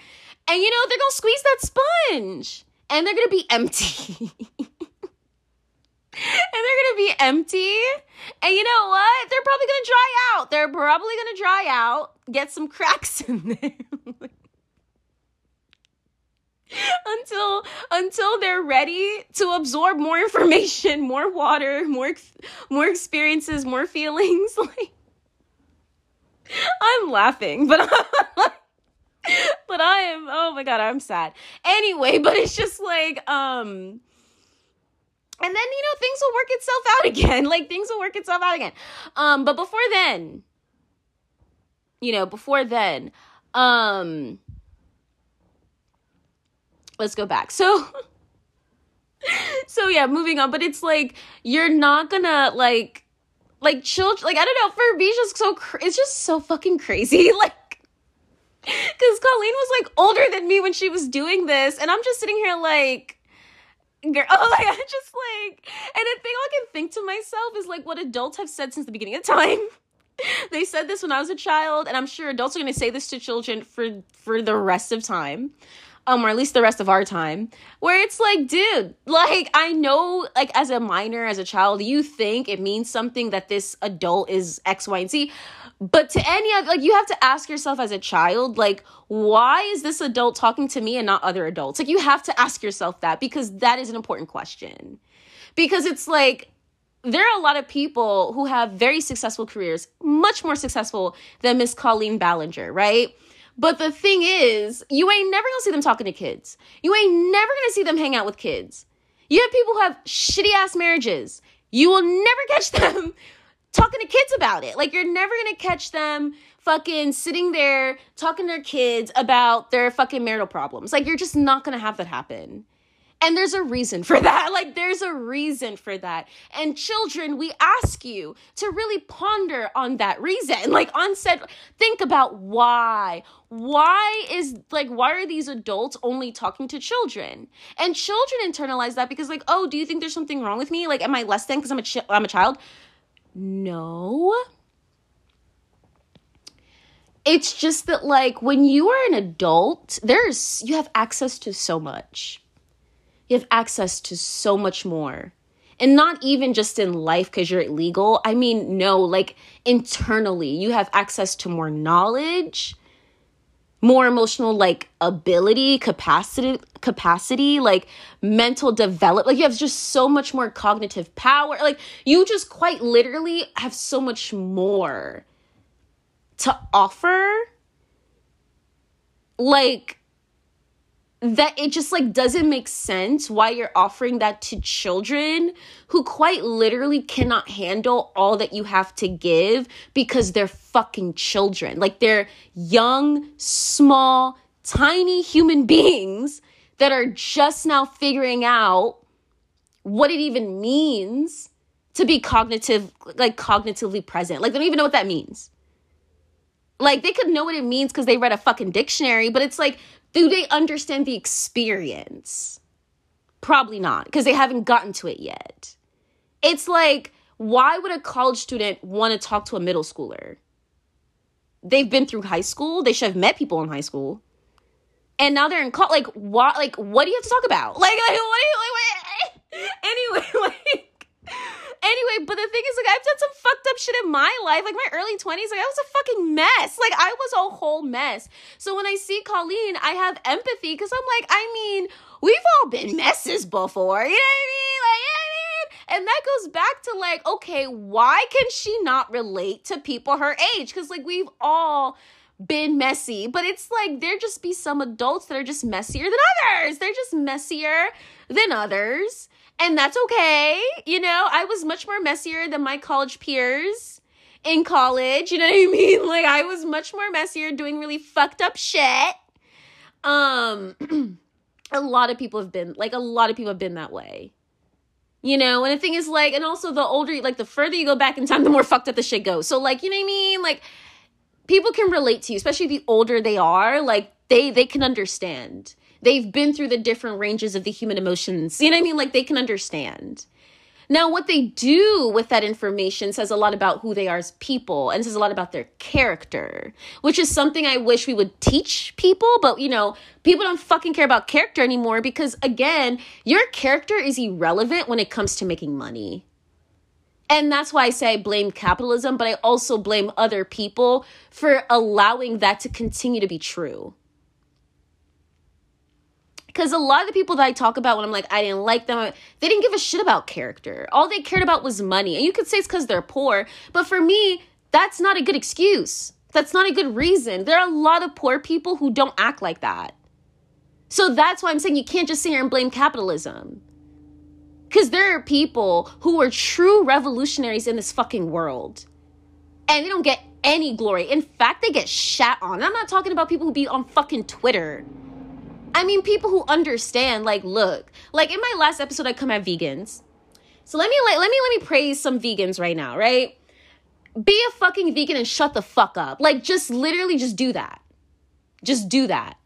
And you know they're gonna squeeze that sponge and they're gonna be empty they're gonna be empty. And you know what? They're probably gonna dry out. They're probably gonna dry out, get some cracks in them. until until they're ready to absorb more information, more water, more more experiences, more feelings. Like I'm laughing, but but I am oh my god, I'm sad. Anyway, but it's just like um and then you know things will work itself out again. Like things will work itself out again. Um but before then, you know, before then, um let's go back. So so yeah, moving on, but it's like you're not gonna like like children like I don't know, for me just so it's just so fucking crazy. Like cuz Colleen was like older than me when she was doing this and I'm just sitting here like girl oh like I just like and the thing I can think to myself is like what adults have said since the beginning of time. they said this when I was a child and I'm sure adults are going to say this to children for for the rest of time um, or at least the rest of our time, where it's like, dude, like I know, like as a minor, as a child, you think it means something that this adult is X, Y, and Z. But to any other, like, you have to ask yourself as a child, like, why is this adult talking to me and not other adults? Like, you have to ask yourself that because that is an important question. Because it's like, there are a lot of people who have very successful careers, much more successful than Miss Colleen Ballinger, right? But the thing is, you ain't never gonna see them talking to kids. You ain't never gonna see them hang out with kids. You have people who have shitty ass marriages. You will never catch them talking to kids about it. Like you're never gonna catch them fucking sitting there talking to their kids about their fucking marital problems. Like you're just not gonna have that happen. And there's a reason for that. Like, there's a reason for that. And children, we ask you to really ponder on that reason. Like, on said, think about why. Why is, like, why are these adults only talking to children? And children internalize that because, like, oh, do you think there's something wrong with me? Like, am I less than because I'm a, ch- I'm a child? No. It's just that, like, when you are an adult, there's, you have access to so much you have access to so much more. And not even just in life because you're illegal. I mean, no, like internally, you have access to more knowledge, more emotional like ability, capacity, capacity, like mental develop. Like you have just so much more cognitive power. Like you just quite literally have so much more to offer. Like that it just like doesn't make sense why you're offering that to children who quite literally cannot handle all that you have to give because they're fucking children. Like they're young, small, tiny human beings that are just now figuring out what it even means to be cognitive like cognitively present. Like they don't even know what that means. Like they could know what it means because they read a fucking dictionary, but it's like do they understand the experience? Probably not, because they haven't gotten to it yet. It's like, why would a college student want to talk to a middle schooler? They've been through high school. They should have met people in high school. And now they're in college. Like, what? Like, what do you have to talk about? Like, like what do you, like, what? anyway, like, Anyway, but the thing is, like, I've done some fucked up shit in my life. Like, my early 20s, like, I was a fucking mess. Like, I was a whole mess. So when I see Colleen, I have empathy because I'm like, I mean, we've all been messes before. You know what I mean? Like, you know I mean? And that goes back to, like, okay, why can she not relate to people her age? Because, like, we've all been messy, but it's like there just be some adults that are just messier than others. They're just messier than others. And that's okay. You know, I was much more messier than my college peers in college. You know what I mean? Like I was much more messier doing really fucked up shit. Um a lot of people have been like a lot of people have been that way. You know, and the thing is like, and also the older, like the further you go back in time, the more fucked up the shit goes. So like, you know what I mean? Like, people can relate to you, especially the older they are. Like, they they can understand. They've been through the different ranges of the human emotions. You know what I mean? Like, they can understand. Now, what they do with that information says a lot about who they are as people and says a lot about their character, which is something I wish we would teach people. But, you know, people don't fucking care about character anymore because, again, your character is irrelevant when it comes to making money. And that's why I say I blame capitalism, but I also blame other people for allowing that to continue to be true. Because a lot of the people that I talk about when I'm like, I didn't like them, they didn't give a shit about character. All they cared about was money. And you could say it's because they're poor, but for me, that's not a good excuse. That's not a good reason. There are a lot of poor people who don't act like that. So that's why I'm saying you can't just sit here and blame capitalism. Because there are people who are true revolutionaries in this fucking world. And they don't get any glory. In fact, they get shat on. I'm not talking about people who be on fucking Twitter I mean, people who understand, like, look, like in my last episode, I come at vegans. So let me let me let me praise some vegans right now, right? Be a fucking vegan and shut the fuck up. Like just literally just do that. Just do that.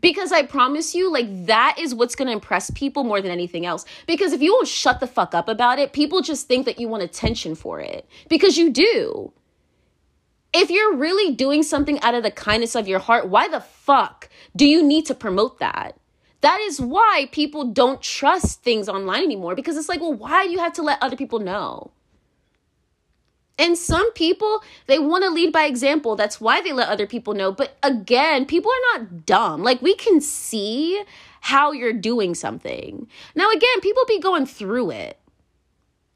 Because I promise you, like, that is what's gonna impress people more than anything else. Because if you won't shut the fuck up about it, people just think that you want attention for it. Because you do. If you're really doing something out of the kindness of your heart, why the fuck do you need to promote that? That is why people don't trust things online anymore because it's like, well, why do you have to let other people know? And some people, they want to lead by example. That's why they let other people know. But again, people are not dumb. Like, we can see how you're doing something. Now, again, people be going through it.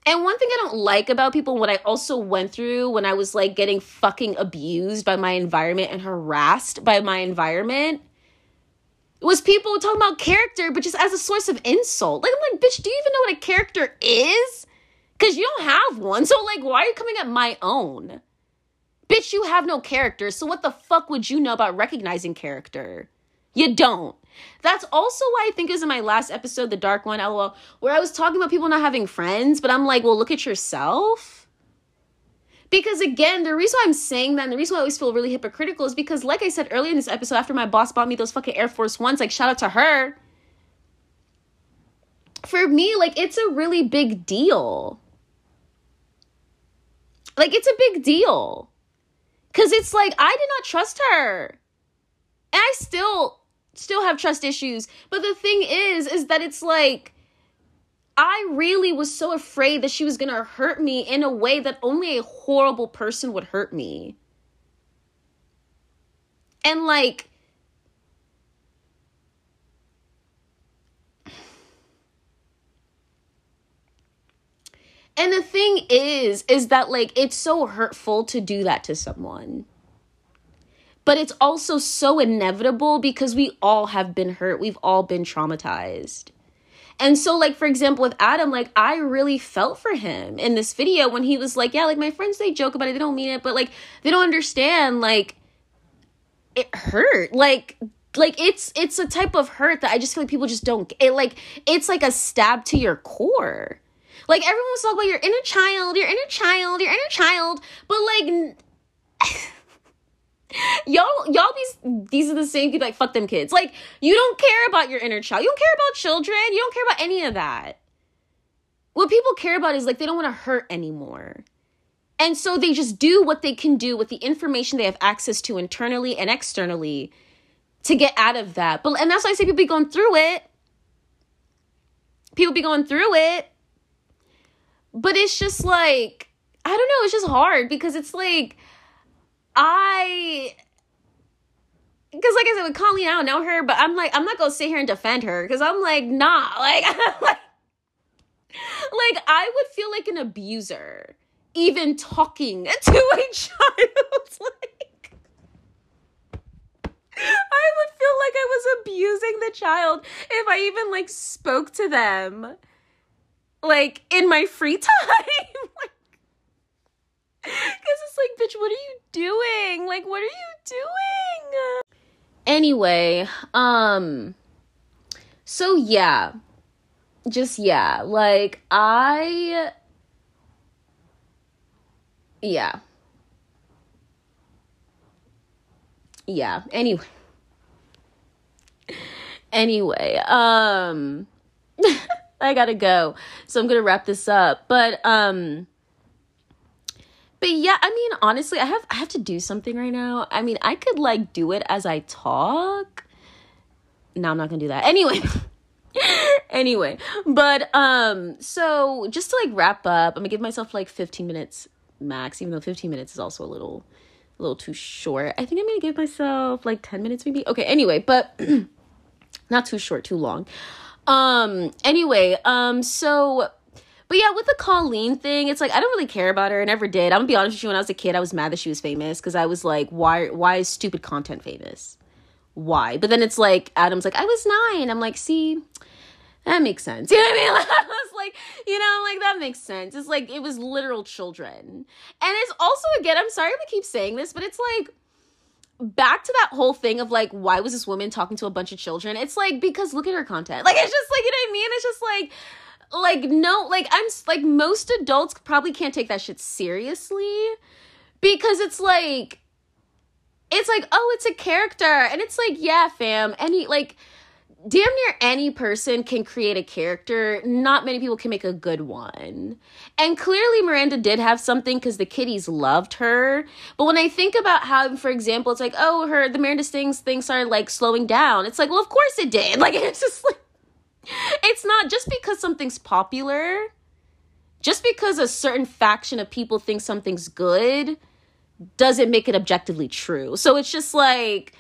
And one thing I don't like about people, what I also went through when I was like getting fucking abused by my environment and harassed by my environment, was people talking about character, but just as a source of insult. Like, I'm like, bitch, do you even know what a character is? Because you don't have one. So, like, why are you coming at my own? Bitch, you have no character. So, what the fuck would you know about recognizing character? You don't. That's also why I think it was in my last episode, the dark one, lol, where I was talking about people not having friends, but I'm like, well, look at yourself. Because again, the reason I'm saying that and the reason why I always feel really hypocritical is because, like I said earlier in this episode, after my boss bought me those fucking Air Force Ones, like, shout out to her. For me, like, it's a really big deal. Like, it's a big deal. Because it's like, I did not trust her. And I still still have trust issues. But the thing is, is that it's like, I really was so afraid that she was gonna hurt me in a way that only a horrible person would hurt me. And like, and the thing is, is that like, it's so hurtful to do that to someone but it's also so inevitable because we all have been hurt. We've all been traumatized. And so, like, for example, with Adam, like, I really felt for him in this video when he was like, Yeah, like, my friends, they joke about it, they don't mean it, but like, they don't understand, like, it hurt. Like, like it's it's a type of hurt that I just feel like people just don't it like it's like a stab to your core. Like everyone's talking about your inner child, your inner child, your inner child, but like y'all y'all these these are the same people like fuck them kids. Like you don't care about your inner child. You don't care about children. You don't care about any of that. What people care about is like they don't want to hurt anymore. And so they just do what they can do with the information they have access to internally and externally to get out of that. But and that's why i say people be going through it. People be going through it. But it's just like i don't know it's just hard because it's like I because like I said with Colleen, I don't know her, but I'm like I'm not gonna sit here and defend her because I'm like nah, like like I would feel like an abuser even talking to a child. like I would feel like I was abusing the child if I even like spoke to them like in my free time. like, it's like, bitch, what are you doing? Like, what are you doing? Anyway, um, so yeah, just yeah, like, I, yeah. Yeah, anyway. Anyway, um, I gotta go. So I'm gonna wrap this up. But, um, but yeah, I mean, honestly, I have I have to do something right now. I mean, I could like do it as I talk. No, I'm not gonna do that. Anyway. anyway, but um, so just to like wrap up, I'm gonna give myself like 15 minutes max, even though 15 minutes is also a little a little too short. I think I'm gonna give myself like 10 minutes maybe. Okay, anyway, but not too short, too long. Um, anyway, um, so but yeah, with the Colleen thing, it's like I don't really care about her. I never did. I'm gonna be honest with you. When I was a kid, I was mad that she was famous because I was like, why? Why is stupid content famous? Why? But then it's like Adam's like, I was nine. I'm like, see, that makes sense. You know what I mean? I was like, you know, like that makes sense. It's like it was literal children, and it's also again. I'm sorry to keep saying this, but it's like back to that whole thing of like why was this woman talking to a bunch of children it's like because look at her content like it's just like you know what i mean it's just like like no like i'm like most adults probably can't take that shit seriously because it's like it's like oh it's a character. And it's like yeah fam. Any like damn near any person can create a character. Not many people can make a good one. And clearly miranda did have something because the kiddies loved her. But when i think about how for example it's like oh her the Miranda Sings things are like slowing down it's like well of course it did. Like it's just like it's not just because something's popular, just because a certain faction of people think something's good doesn't make it objectively true. So it's just like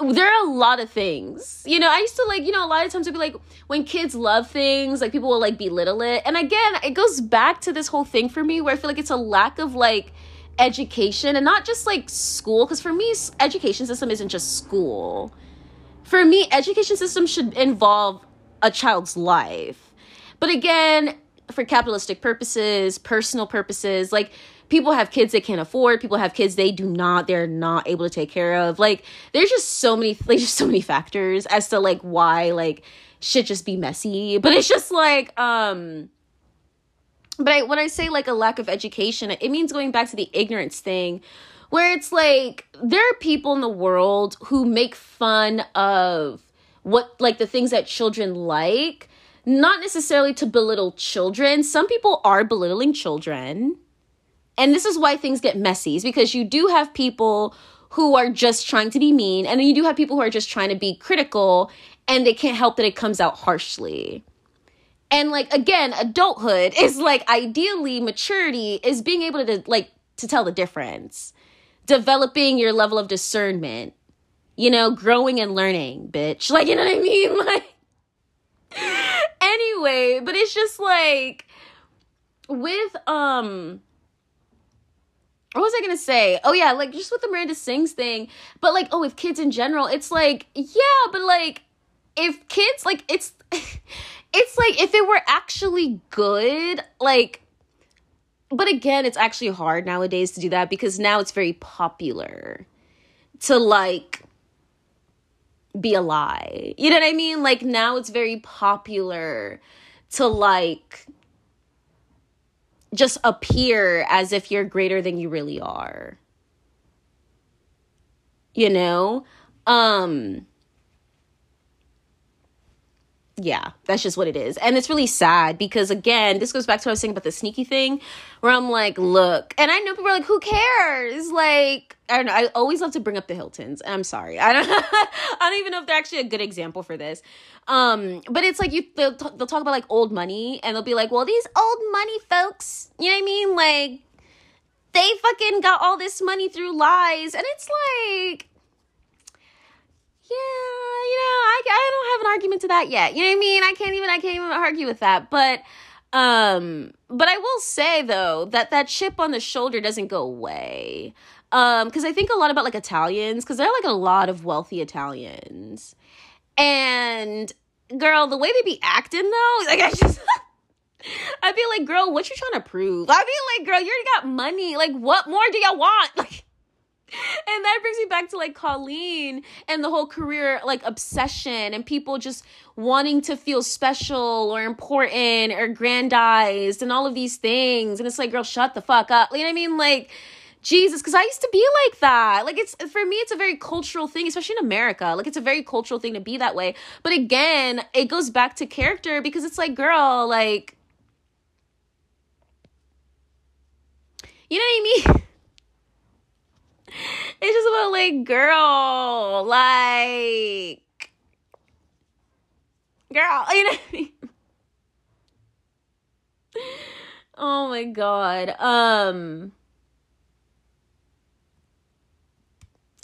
there are a lot of things. You know, I used to like, you know, a lot of times it'd be like when kids love things, like people will like belittle it. And again, it goes back to this whole thing for me where I feel like it's a lack of like education and not just like school because for me education system isn't just school. For me, education system should involve a child's life. But again, for capitalistic purposes, personal purposes, like people have kids they can't afford, people have kids they do not, they're not able to take care of. Like there's just so many there's just so many factors as to like why like shit just be messy. But it's just like um but I, when I say like a lack of education, it means going back to the ignorance thing where it's like there are people in the world who make fun of what like the things that children like not necessarily to belittle children. Some people are belittling children. And this is why things get messy is because you do have people who are just trying to be mean and then you do have people who are just trying to be critical and they can't help that it comes out harshly. And like again adulthood is like ideally maturity is being able to like to tell the difference. Developing your level of discernment you know, growing and learning, bitch. Like, you know what I mean? Like, anyway, but it's just like with, um, what was I gonna say? Oh yeah, like just with the Miranda Sings thing, but like, oh, with kids in general, it's like, yeah, but like, if kids, like, it's, it's like if it were actually good, like, but again, it's actually hard nowadays to do that because now it's very popular to like be a lie. You know what I mean? Like now it's very popular to like just appear as if you're greater than you really are. You know? Um yeah, that's just what it is. And it's really sad because again, this goes back to what I was saying about the sneaky thing, where I'm like, look, and I know people are like, who cares? Like, I don't know. I always love to bring up the Hiltons. I'm sorry. I don't I don't even know if they're actually a good example for this. Um, but it's like you they'll, they'll talk about like old money and they'll be like, well, these old money folks, you know what I mean? Like they fucking got all this money through lies. And it's like yeah, you know, I, I don't have an argument to that yet. You know what I mean? I can't even I can't even argue with that. But Um, but I will say though that that chip on the shoulder doesn't go away. Um, because I think a lot about like Italians, because there are like a lot of wealthy Italians, and girl, the way they be acting though, like I just. I'd be like, girl, what you trying to prove? I'd be like, girl, you already got money. Like, what more do y'all want? Like, and that brings me back to like Colleen and the whole career like obsession and people just wanting to feel special or important or grandized and all of these things. And it's like, girl, shut the fuck up. You know what I mean? Like, Jesus, because I used to be like that. Like, it's for me, it's a very cultural thing, especially in America. Like, it's a very cultural thing to be that way. But again, it goes back to character because it's like, girl, like, you know what I mean? it's just about like girl, like girl, you know? Oh my god. Um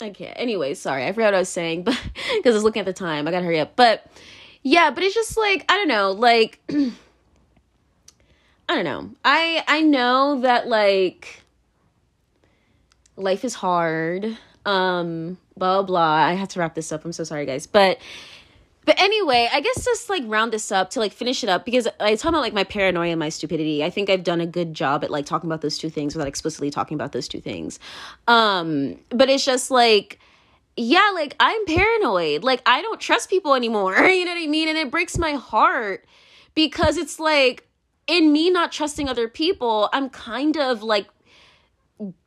Okay. Anyway, sorry. I forgot what I was saying, but because I was looking at the time, I gotta hurry up. But yeah, but it's just like I don't know, like I don't know. I I know that like life is hard. Um, blah blah. I have to wrap this up. I'm so sorry, guys. But but anyway, I guess just like round this up to like finish it up because I talk about like my paranoia and my stupidity. I think I've done a good job at like talking about those two things without explicitly talking about those two things. Um, but it's just like yeah, like I'm paranoid. Like I don't trust people anymore. You know what I mean? And it breaks my heart because it's like in me not trusting other people, I'm kind of like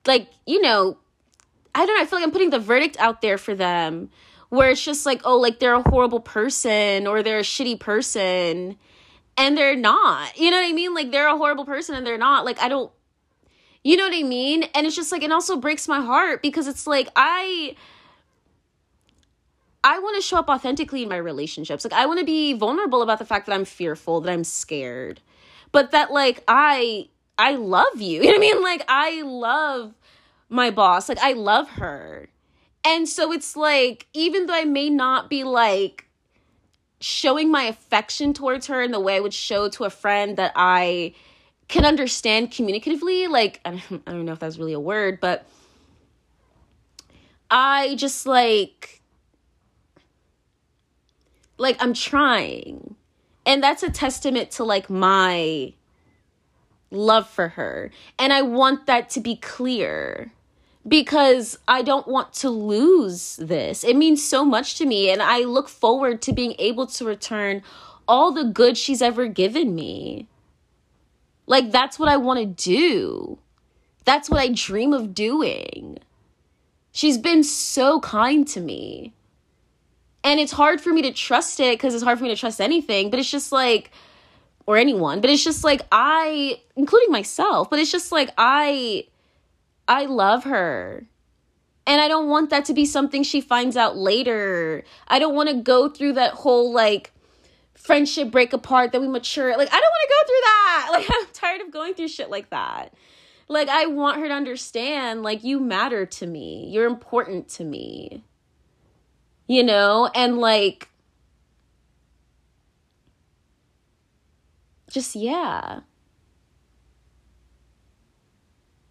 like you know i don't know i feel like i'm putting the verdict out there for them where it's just like oh like they're a horrible person or they're a shitty person and they're not you know what i mean like they're a horrible person and they're not like i don't you know what i mean and it's just like it also breaks my heart because it's like i I want to show up authentically in my relationships. Like I want to be vulnerable about the fact that I'm fearful, that I'm scared. But that like I I love you. You know what I mean? Like I love my boss. Like I love her. And so it's like even though I may not be like showing my affection towards her in the way I would show to a friend that I can understand communicatively, like I don't, I don't know if that's really a word, but I just like like I'm trying. And that's a testament to like my love for her. And I want that to be clear because I don't want to lose this. It means so much to me. And I look forward to being able to return all the good she's ever given me. Like, that's what I want to do. That's what I dream of doing. She's been so kind to me. And it's hard for me to trust it because it's hard for me to trust anything, but it's just like, or anyone, but it's just like I, including myself, but it's just like I, I love her. And I don't want that to be something she finds out later. I don't want to go through that whole like friendship break apart, that we mature. Like, I don't want to go through that. Like, I'm tired of going through shit like that. Like, I want her to understand, like, you matter to me. You're important to me. You know? And like, just yeah.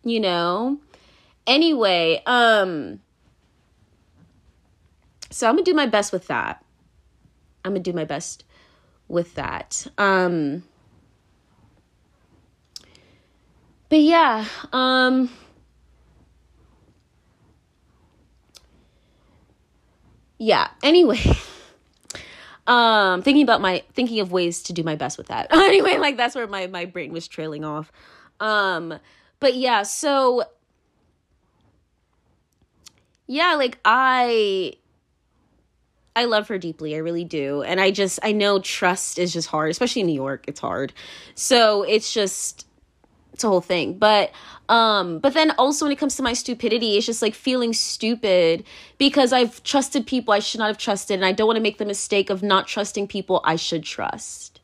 You know? Anyway, um so I'm going to do my best with that. I'm going to do my best with that. Um But yeah, um Yeah, anyway, um thinking about my thinking of ways to do my best with that. Anyway like that's where my my brain was trailing off. Um but yeah so yeah like i i love her deeply. I really do. And i just i know trust is just hard especially in new york. It's hard. So it's just it's a whole thing. But um but then also when it comes to my stupidity it's just like feeling stupid because i've trusted people i should not have trusted and i don't want to make the mistake of not trusting people i should trust.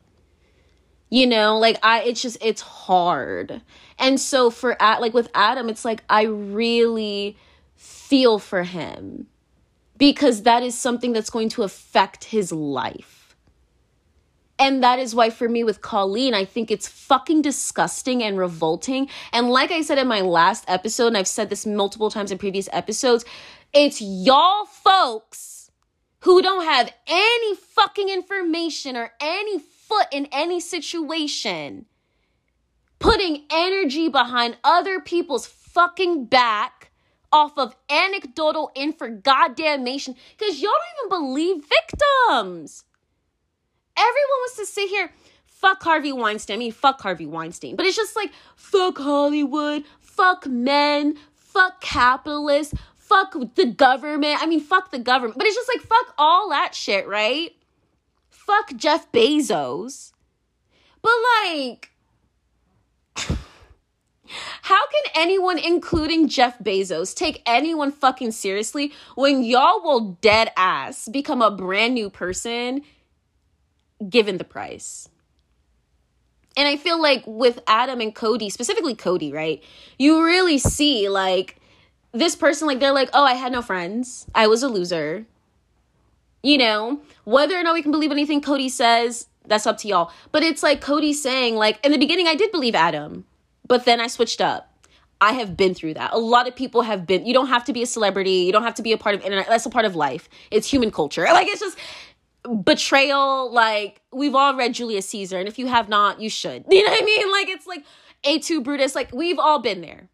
You know like i it's just it's hard. And so for at like with adam it's like i really feel for him because that is something that's going to affect his life And that is why, for me, with Colleen, I think it's fucking disgusting and revolting. And like I said in my last episode, and I've said this multiple times in previous episodes, it's y'all folks who don't have any fucking information or any foot in any situation putting energy behind other people's fucking back off of anecdotal info goddamn nation because y'all don't even believe victims. Everyone wants to sit here, fuck Harvey Weinstein. I mean, fuck Harvey Weinstein. But it's just like, fuck Hollywood, fuck men, fuck capitalists, fuck the government. I mean, fuck the government. But it's just like, fuck all that shit, right? Fuck Jeff Bezos. But like, how can anyone, including Jeff Bezos, take anyone fucking seriously when y'all will dead ass become a brand new person given the price? And I feel like with Adam and Cody, specifically Cody, right? You really see like this person, like they're like, oh, I had no friends. I was a loser. You know, whether or not we can believe anything Cody says, that's up to y'all. But it's like Cody saying, like, in the beginning, I did believe Adam, but then I switched up. I have been through that. A lot of people have been. You don't have to be a celebrity. You don't have to be a part of internet. That's a part of life. It's human culture. Like it's just betrayal. Like we've all read Julius Caesar, and if you have not, you should. You know what I mean? Like it's like Et tu Brutus. Like we've all been there.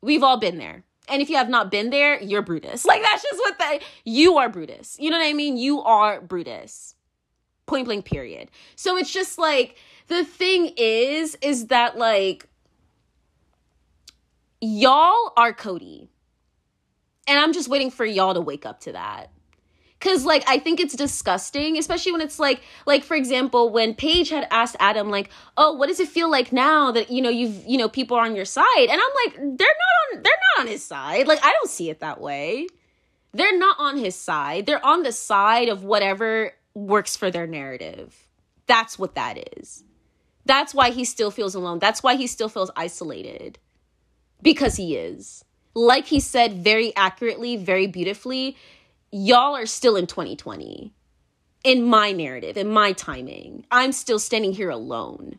We've all been there. And if you have not been there, you're Brutus. Like that's just what that you are Brutus. You know what I mean? You are Brutus. Point blank period. So it's just like the thing is is that like y'all are Cody. And I'm just waiting for y'all to wake up to that. Cause like I think it's disgusting, especially when it's like like for example, when Paige had asked Adam like, "Oh, what does it feel like now that you know you've you know people are on your side?" And I'm like, "They're not on they're not on his side. Like I don't see it that way. They're not on his side. They're on the side of whatever works for their narrative. That's what that is. That's why he still feels alone. That's why he still feels isolated. Because he is. Like he said very accurately, very beautifully, y'all are still in 2020 in my narrative, in my timing. I'm still standing here alone.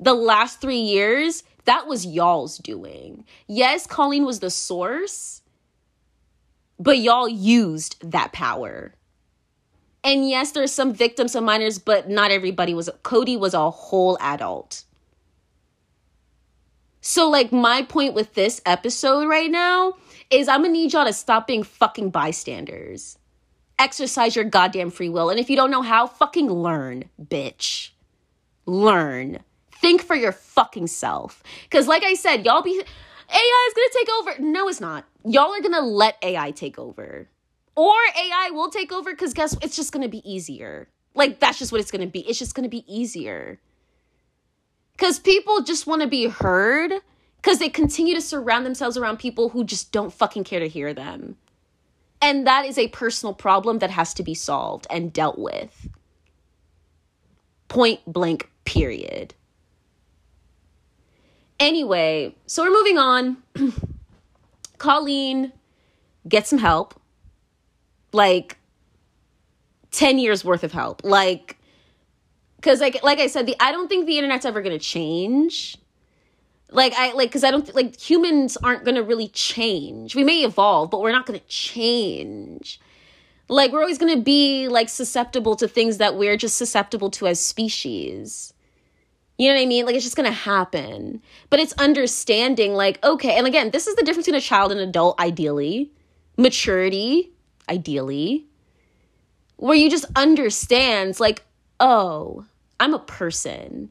The last three years, that was y'all's doing. Yes, Colleen was the source, but y'all used that power. And yes, there's some victims, some minors, but not everybody was. Cody was a whole adult. So, like, my point with this episode right now is I'm gonna need y'all to stop being fucking bystanders. Exercise your goddamn free will. And if you don't know how, fucking learn, bitch. Learn. Think for your fucking self. Because, like I said, y'all be. AI is gonna take over. No, it's not. Y'all are gonna let AI take over. Or AI will take over because guess what? it's just gonna be easier. Like, that's just what it's gonna be. It's just gonna be easier. Because people just wanna be heard because they continue to surround themselves around people who just don't fucking care to hear them. And that is a personal problem that has to be solved and dealt with. Point blank, period. Anyway, so we're moving on. Colleen get some help. Like 10 years worth of help. Like cuz like like I said the I don't think the internet's ever going to change like i like because i don't like humans aren't gonna really change we may evolve but we're not gonna change like we're always gonna be like susceptible to things that we're just susceptible to as species you know what I mean? Like it's just gonna happen. But it's understanding, like, okay, and again, this is the difference between a child and an adult, ideally. Maturity, ideally. Where you just understands, like, oh, I'm a person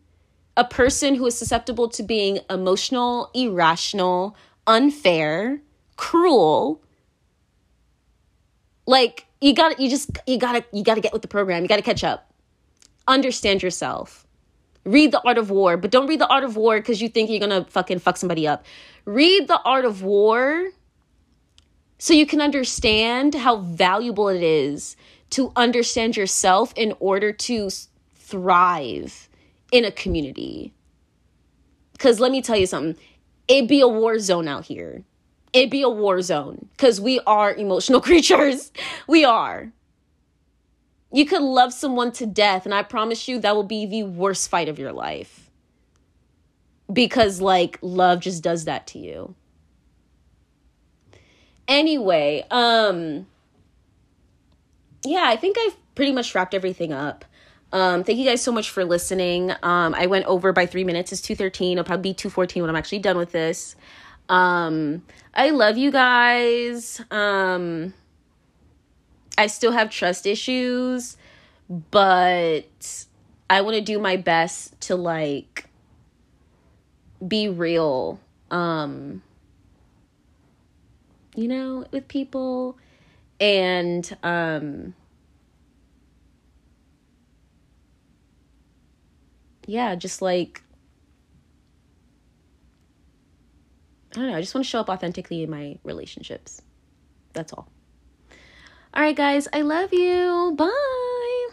a person who is susceptible to being emotional, irrational, unfair, cruel. Like you got you just you got to you got to get with the program. You got to catch up. Understand yourself. Read The Art of War, but don't read The Art of War cuz you think you're going to fucking fuck somebody up. Read The Art of War so you can understand how valuable it is to understand yourself in order to thrive in a community. Because let me tell you something, it'd be a war zone out here. It'd be a war zone because we are emotional creatures. We are. You could love someone to death, and I promise you that will be the worst fight of your life. Because, like, love just does that to you. Anyway, um, yeah, I think I've pretty much wrapped everything up. Um, thank you guys so much for listening. Um, I went over by three minutes. It's 213. It'll probably be 214 when I'm actually done with this. Um, I love you guys. Um, I still have trust issues, but I want to do my best to like be real. Um, you know, with people and um yeah, just like I don't know, I just want to show up authentically in my relationships. That's all. All right, guys, I love you. Bye.